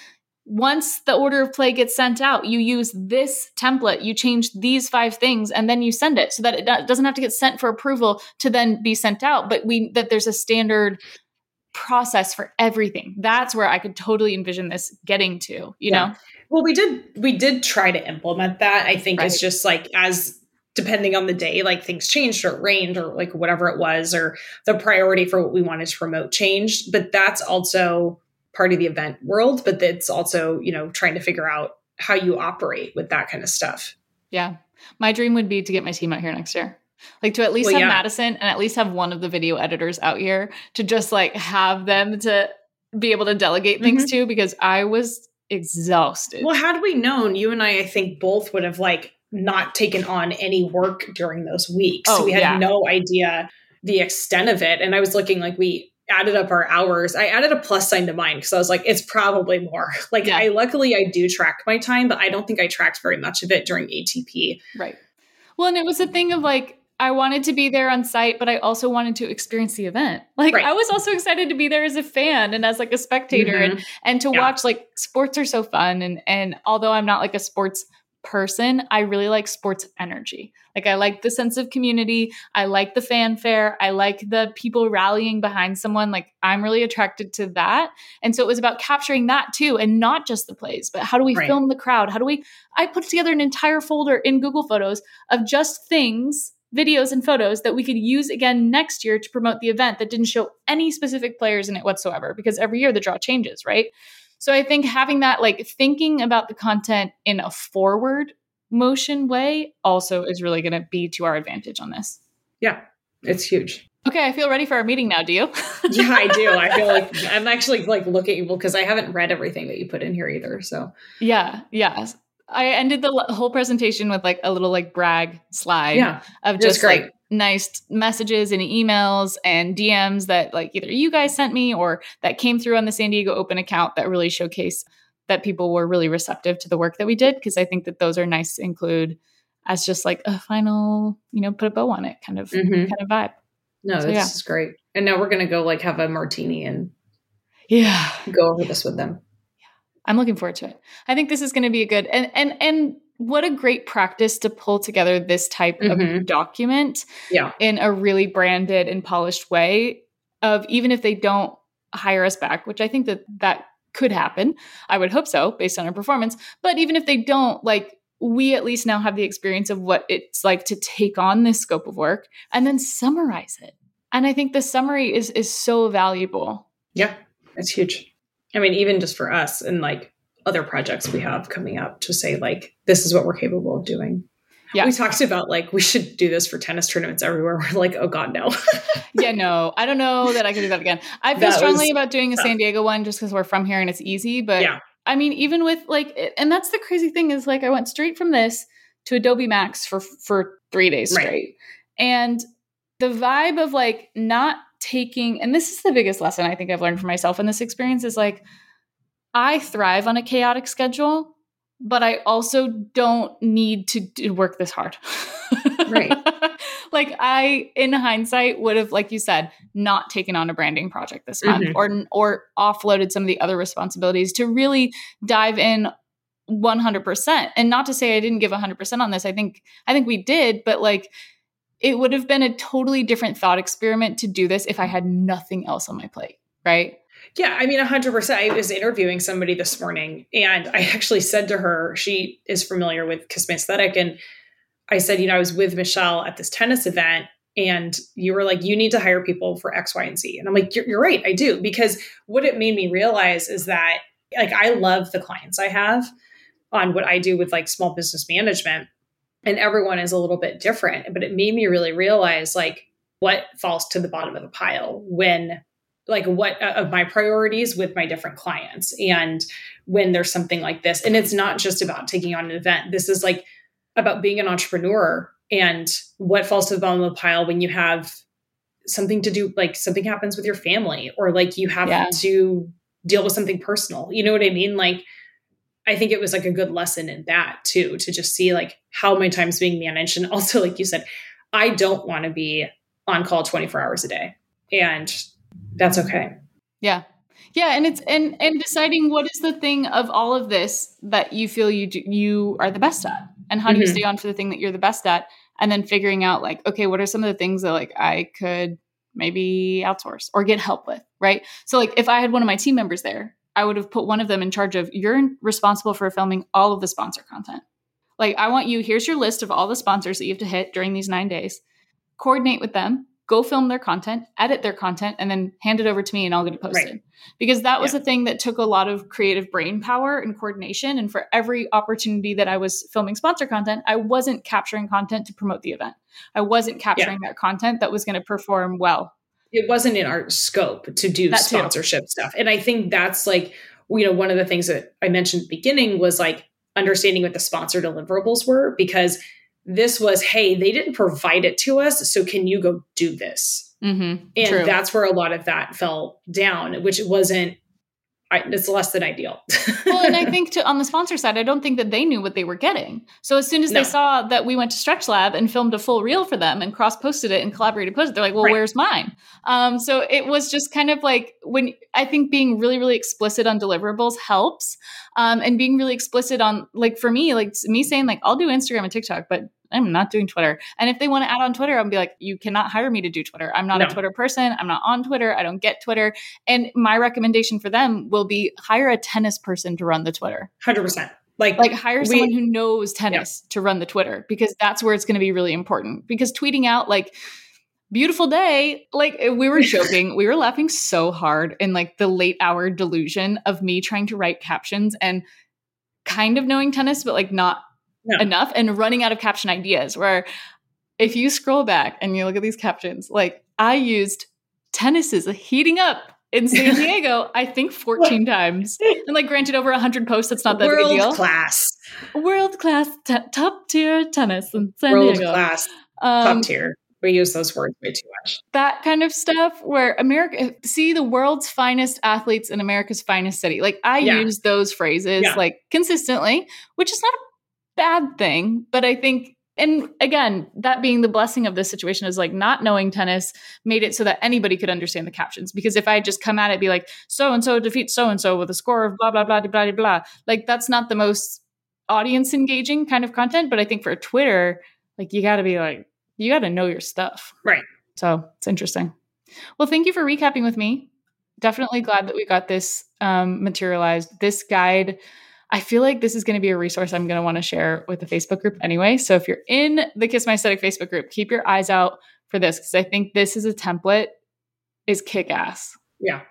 Speaker 2: once the order of play gets sent out, you use this template, you change these five things, and then you send it so that it doesn't have to get sent for approval to then be sent out. But we that there's a standard process for everything. That's where I could totally envision this getting to, you yeah. know?
Speaker 3: Well, we did we did try to implement that. I think right. it's just like as depending on the day, like things changed or rained or like whatever it was, or the priority for what we wanted to promote changed. But that's also part of the event world, but it's also, you know, trying to figure out how you operate with that kind of stuff.
Speaker 2: Yeah. My dream would be to get my team out here next year. Like to at least well, have yeah. Madison and at least have one of the video editors out here to just like have them to be able to delegate things mm-hmm. to because I was exhausted.
Speaker 3: Well, had we known, you and I, I think both would have like not taken on any work during those weeks. Oh, we had yeah. no idea the extent of it. And I was looking like we added up our hours. I added a plus sign to mine because I was like, it's probably more. Like yeah. I luckily I do track my time, but I don't think I tracked very much of it during ATP.
Speaker 2: Right. Well, and it was a thing of like I wanted to be there on site, but I also wanted to experience the event. Like right. I was also excited to be there as a fan and as like a spectator mm-hmm. and and to yeah. watch like sports are so fun and and although I'm not like a sports person, I really like sports energy. Like I like the sense of community. I like the fanfare. I like the people rallying behind someone. Like I'm really attracted to that. And so it was about capturing that too, and not just the plays, but how do we right. film the crowd? How do we? I put together an entire folder in Google Photos of just things videos and photos that we could use again next year to promote the event that didn't show any specific players in it whatsoever because every year the draw changes, right? So I think having that, like thinking about the content in a forward motion way, also is really going to be to our advantage on this.
Speaker 3: Yeah, it's huge.
Speaker 2: Okay, I feel ready for our meeting now. Do you?
Speaker 3: yeah, I do. I feel like I'm actually like looking because I haven't read everything that you put in here either. So
Speaker 2: yeah, yeah. I ended the whole presentation with like a little like brag slide yeah, of just like nice messages and emails and DMs that like either you guys sent me or that came through on the San Diego Open account that really showcase that people were really receptive to the work that we did because I think that those are nice to include as just like a final, you know, put a bow on it kind of mm-hmm. kind of vibe.
Speaker 3: No, so, this yeah. is great. And now we're gonna go like have a martini and
Speaker 2: yeah,
Speaker 3: go over this with them.
Speaker 2: Yeah, I'm looking forward to it. I think this is going to be a good and and and what a great practice to pull together this type mm-hmm. of document
Speaker 3: yeah.
Speaker 2: in a really branded and polished way of even if they don't hire us back, which I think that that could happen. I would hope so based on our performance, but even if they don't like we at least now have the experience of what it's like to take on this scope of work and then summarize it. And I think the summary is is so valuable.
Speaker 3: Yeah, it's huge. I mean, even just for us and like other projects we have coming up to say like this is what we're capable of doing. Yeah. We talked about like we should do this for tennis tournaments everywhere. We're like, oh god, no.
Speaker 2: yeah, no. I don't know that I could do that again. I feel that strongly about doing a tough. San Diego one just because we're from here and it's easy. But yeah. I mean, even with like, and that's the crazy thing is like I went straight from this to Adobe Max for for three days straight, right. and the vibe of like not taking, and this is the biggest lesson I think I've learned for myself in this experience is like, I thrive on a chaotic schedule, but I also don't need to work this hard.
Speaker 3: right.
Speaker 2: like I, in hindsight, would have, like you said, not taken on a branding project this month mm-hmm. or or offloaded some of the other responsibilities to really dive in 100%. And not to say I didn't give 100% on this. I think I think we did, but like it would have been a totally different thought experiment to do this if I had nothing else on my plate, right?
Speaker 3: Yeah, I mean, 100%. I was interviewing somebody this morning, and I actually said to her, she is familiar with Kiss My Aesthetic. And I said, you know, I was with Michelle at this tennis event, and you were like, you need to hire people for X, Y, and Z. And I'm like, you're, you're right, I do. Because what it made me realize is that, like, I love the clients I have on what I do with like small business management and everyone is a little bit different but it made me really realize like what falls to the bottom of the pile when like what uh, of my priorities with my different clients and when there's something like this. And it's not just about taking on an event. This is like about being an entrepreneur and what falls to the bottom of the pile when you have something to do like something happens with your family or like you have
Speaker 2: Yeah.
Speaker 3: to deal with something personal. You know what i mean? Like i think it was like a good lesson in that too to just see like how my time's being managed. And also like you said i don't want to be on call 24 hours a day. And that's okay
Speaker 2: Yeah. Yeah, and it's and and deciding what is the thing of all of this that you feel you do, you are the best at, and how do you
Speaker 3: Mhm.
Speaker 2: stay on for the thing that you're the best at, and then figuring out like, okay, what are some of the things that like I could maybe outsource or get help with, right? So like if I had one of my team members there, I would have put one of them in charge of you're responsible for filming all of the sponsor content. Like I want you, here's your list of all the sponsors that you have to hit during these 9 days. Coordinate with them, go film their content, edit their content and then hand it over to me and I'll get it posted. Because that was
Speaker 3: Yeah.
Speaker 2: a thing that took a lot of creative brain power and coordination and for every opportunity that I was filming sponsor content, I wasn't capturing content to promote the event. I wasn't capturing that content that was going to perform well.
Speaker 3: it wasn't in our scope to do
Speaker 2: That too.
Speaker 3: sponsorship stuff. And I think that's like, you know, one of the things that I mentioned at the beginning was like understanding what the sponsor deliverables were because this was, hey, they didn't provide it to us. So can you go do this?
Speaker 2: Mm-hmm.
Speaker 3: And
Speaker 2: True.
Speaker 3: that's where a lot of that fell down, which wasn't, I, it's less than ideal.
Speaker 2: well, and I think to on the sponsor side, I don't think that they knew what they were getting. So as soon as
Speaker 3: No.
Speaker 2: they saw that we went to Stretch Lab and filmed a full reel for them and cross posted it and collaborated posted, they're like, "Well,
Speaker 3: Right.
Speaker 2: where's mine?" Um, so it was just kind of like when I think being really, really explicit on deliverables helps, um, and being really explicit on like for me, like me saying like I'll do Instagram and TikTok, but I'm not doing Twitter. And if they want to add on Twitter, I'll be like, you cannot hire me to do Twitter. I'm not a Twitter person. I'm not on Twitter. I don't get Twitter. And my recommendation for them will be hire a tennis person to run the Twitter.
Speaker 3: 100%. Like,
Speaker 2: Like hire
Speaker 3: We-
Speaker 2: someone who knows tennis to run the Twitter because that's where it's going to be really important. Because tweeting out like beautiful day, like eh, we were joking, we were laughing so hard in like the late hour delusion of me trying to write captions and kind of knowing tennis, but like not
Speaker 3: No.
Speaker 2: enough and running out of caption ideas. Where if you scroll back and you look at these captions, like I used tennis is heating up in San Diego, I think 14 times. And like granted over 100 posts, that's not that big a
Speaker 3: world
Speaker 2: deal.
Speaker 3: class,
Speaker 2: World class t- top tier tennis in San
Speaker 3: world
Speaker 2: Diego.
Speaker 3: class,
Speaker 2: Um,
Speaker 3: top tier. We use those words way too much.
Speaker 2: that kind of stuff where America see the world's finest athletes in America's finest city. Like I
Speaker 3: Yeah.
Speaker 2: use those phrases
Speaker 3: Yeah.
Speaker 2: like consistently, which is not a bad thing, but I think and again, that being the blessing of this situation is like not knowing tennis made it so that anybody could understand the captions. Because if I just come at it, be like, so and so defeats so and so with a score of blah, blah, blah, blah, blah, blah, like that's not the most audience engaging kind of content. But I think for Twitter, like you got to be like, you got to know your stuff.
Speaker 3: Right.
Speaker 2: So it's interesting. Well, thank you for recapping with me. Definitely glad that we got this um, materialized. This guide, I feel like this is going to be a resource I'm going to want to share with the Facebook group anyway. So if you're in the Kiss My Aesthetic Facebook group, keep your eyes out for this because I think this is a template is kick ass.
Speaker 3: Yeah.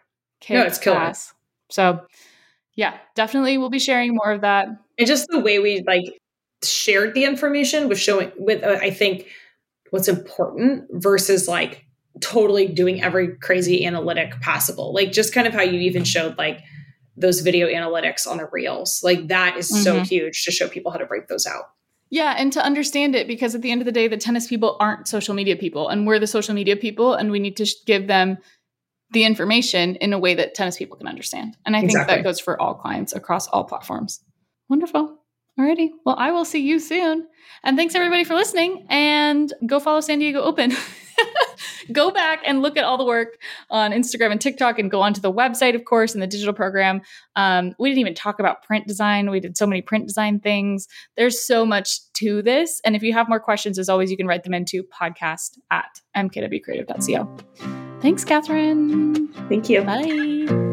Speaker 2: Kick
Speaker 3: No, it's killer.
Speaker 2: ass. So yeah, definitely we'll be sharing more of that.
Speaker 3: and just the way we like shared the information was showing with uh, i think what's important versus like totally doing every crazy analytic possible like just kind of how you even showed like those video analytics on the reels like that is so
Speaker 2: Mhm.
Speaker 3: huge to show people how to break those out
Speaker 2: Yeah, and to understand it because at the end of the day, the tennis people aren't social media people, and we're the social media people, and we need to sh- give them the information in a way that tennis people can understand. And I think
Speaker 3: Exactly.
Speaker 2: that goes for all clients across all platforms. Wonderful. Alrighty. Well, I will see you soon. And thanks everybody for listening. And go follow San Diego Open. go back and look at all the work on Instagram and TikTok and go onto the website, of course, and the digital program. Um, we didn't even talk about print design. We did so many print design things. There's so much to this. And if you have more questions, as always, you can write them into podcast at mkwcreative.co. Thanks, Catherine.
Speaker 3: thank you
Speaker 2: Bye.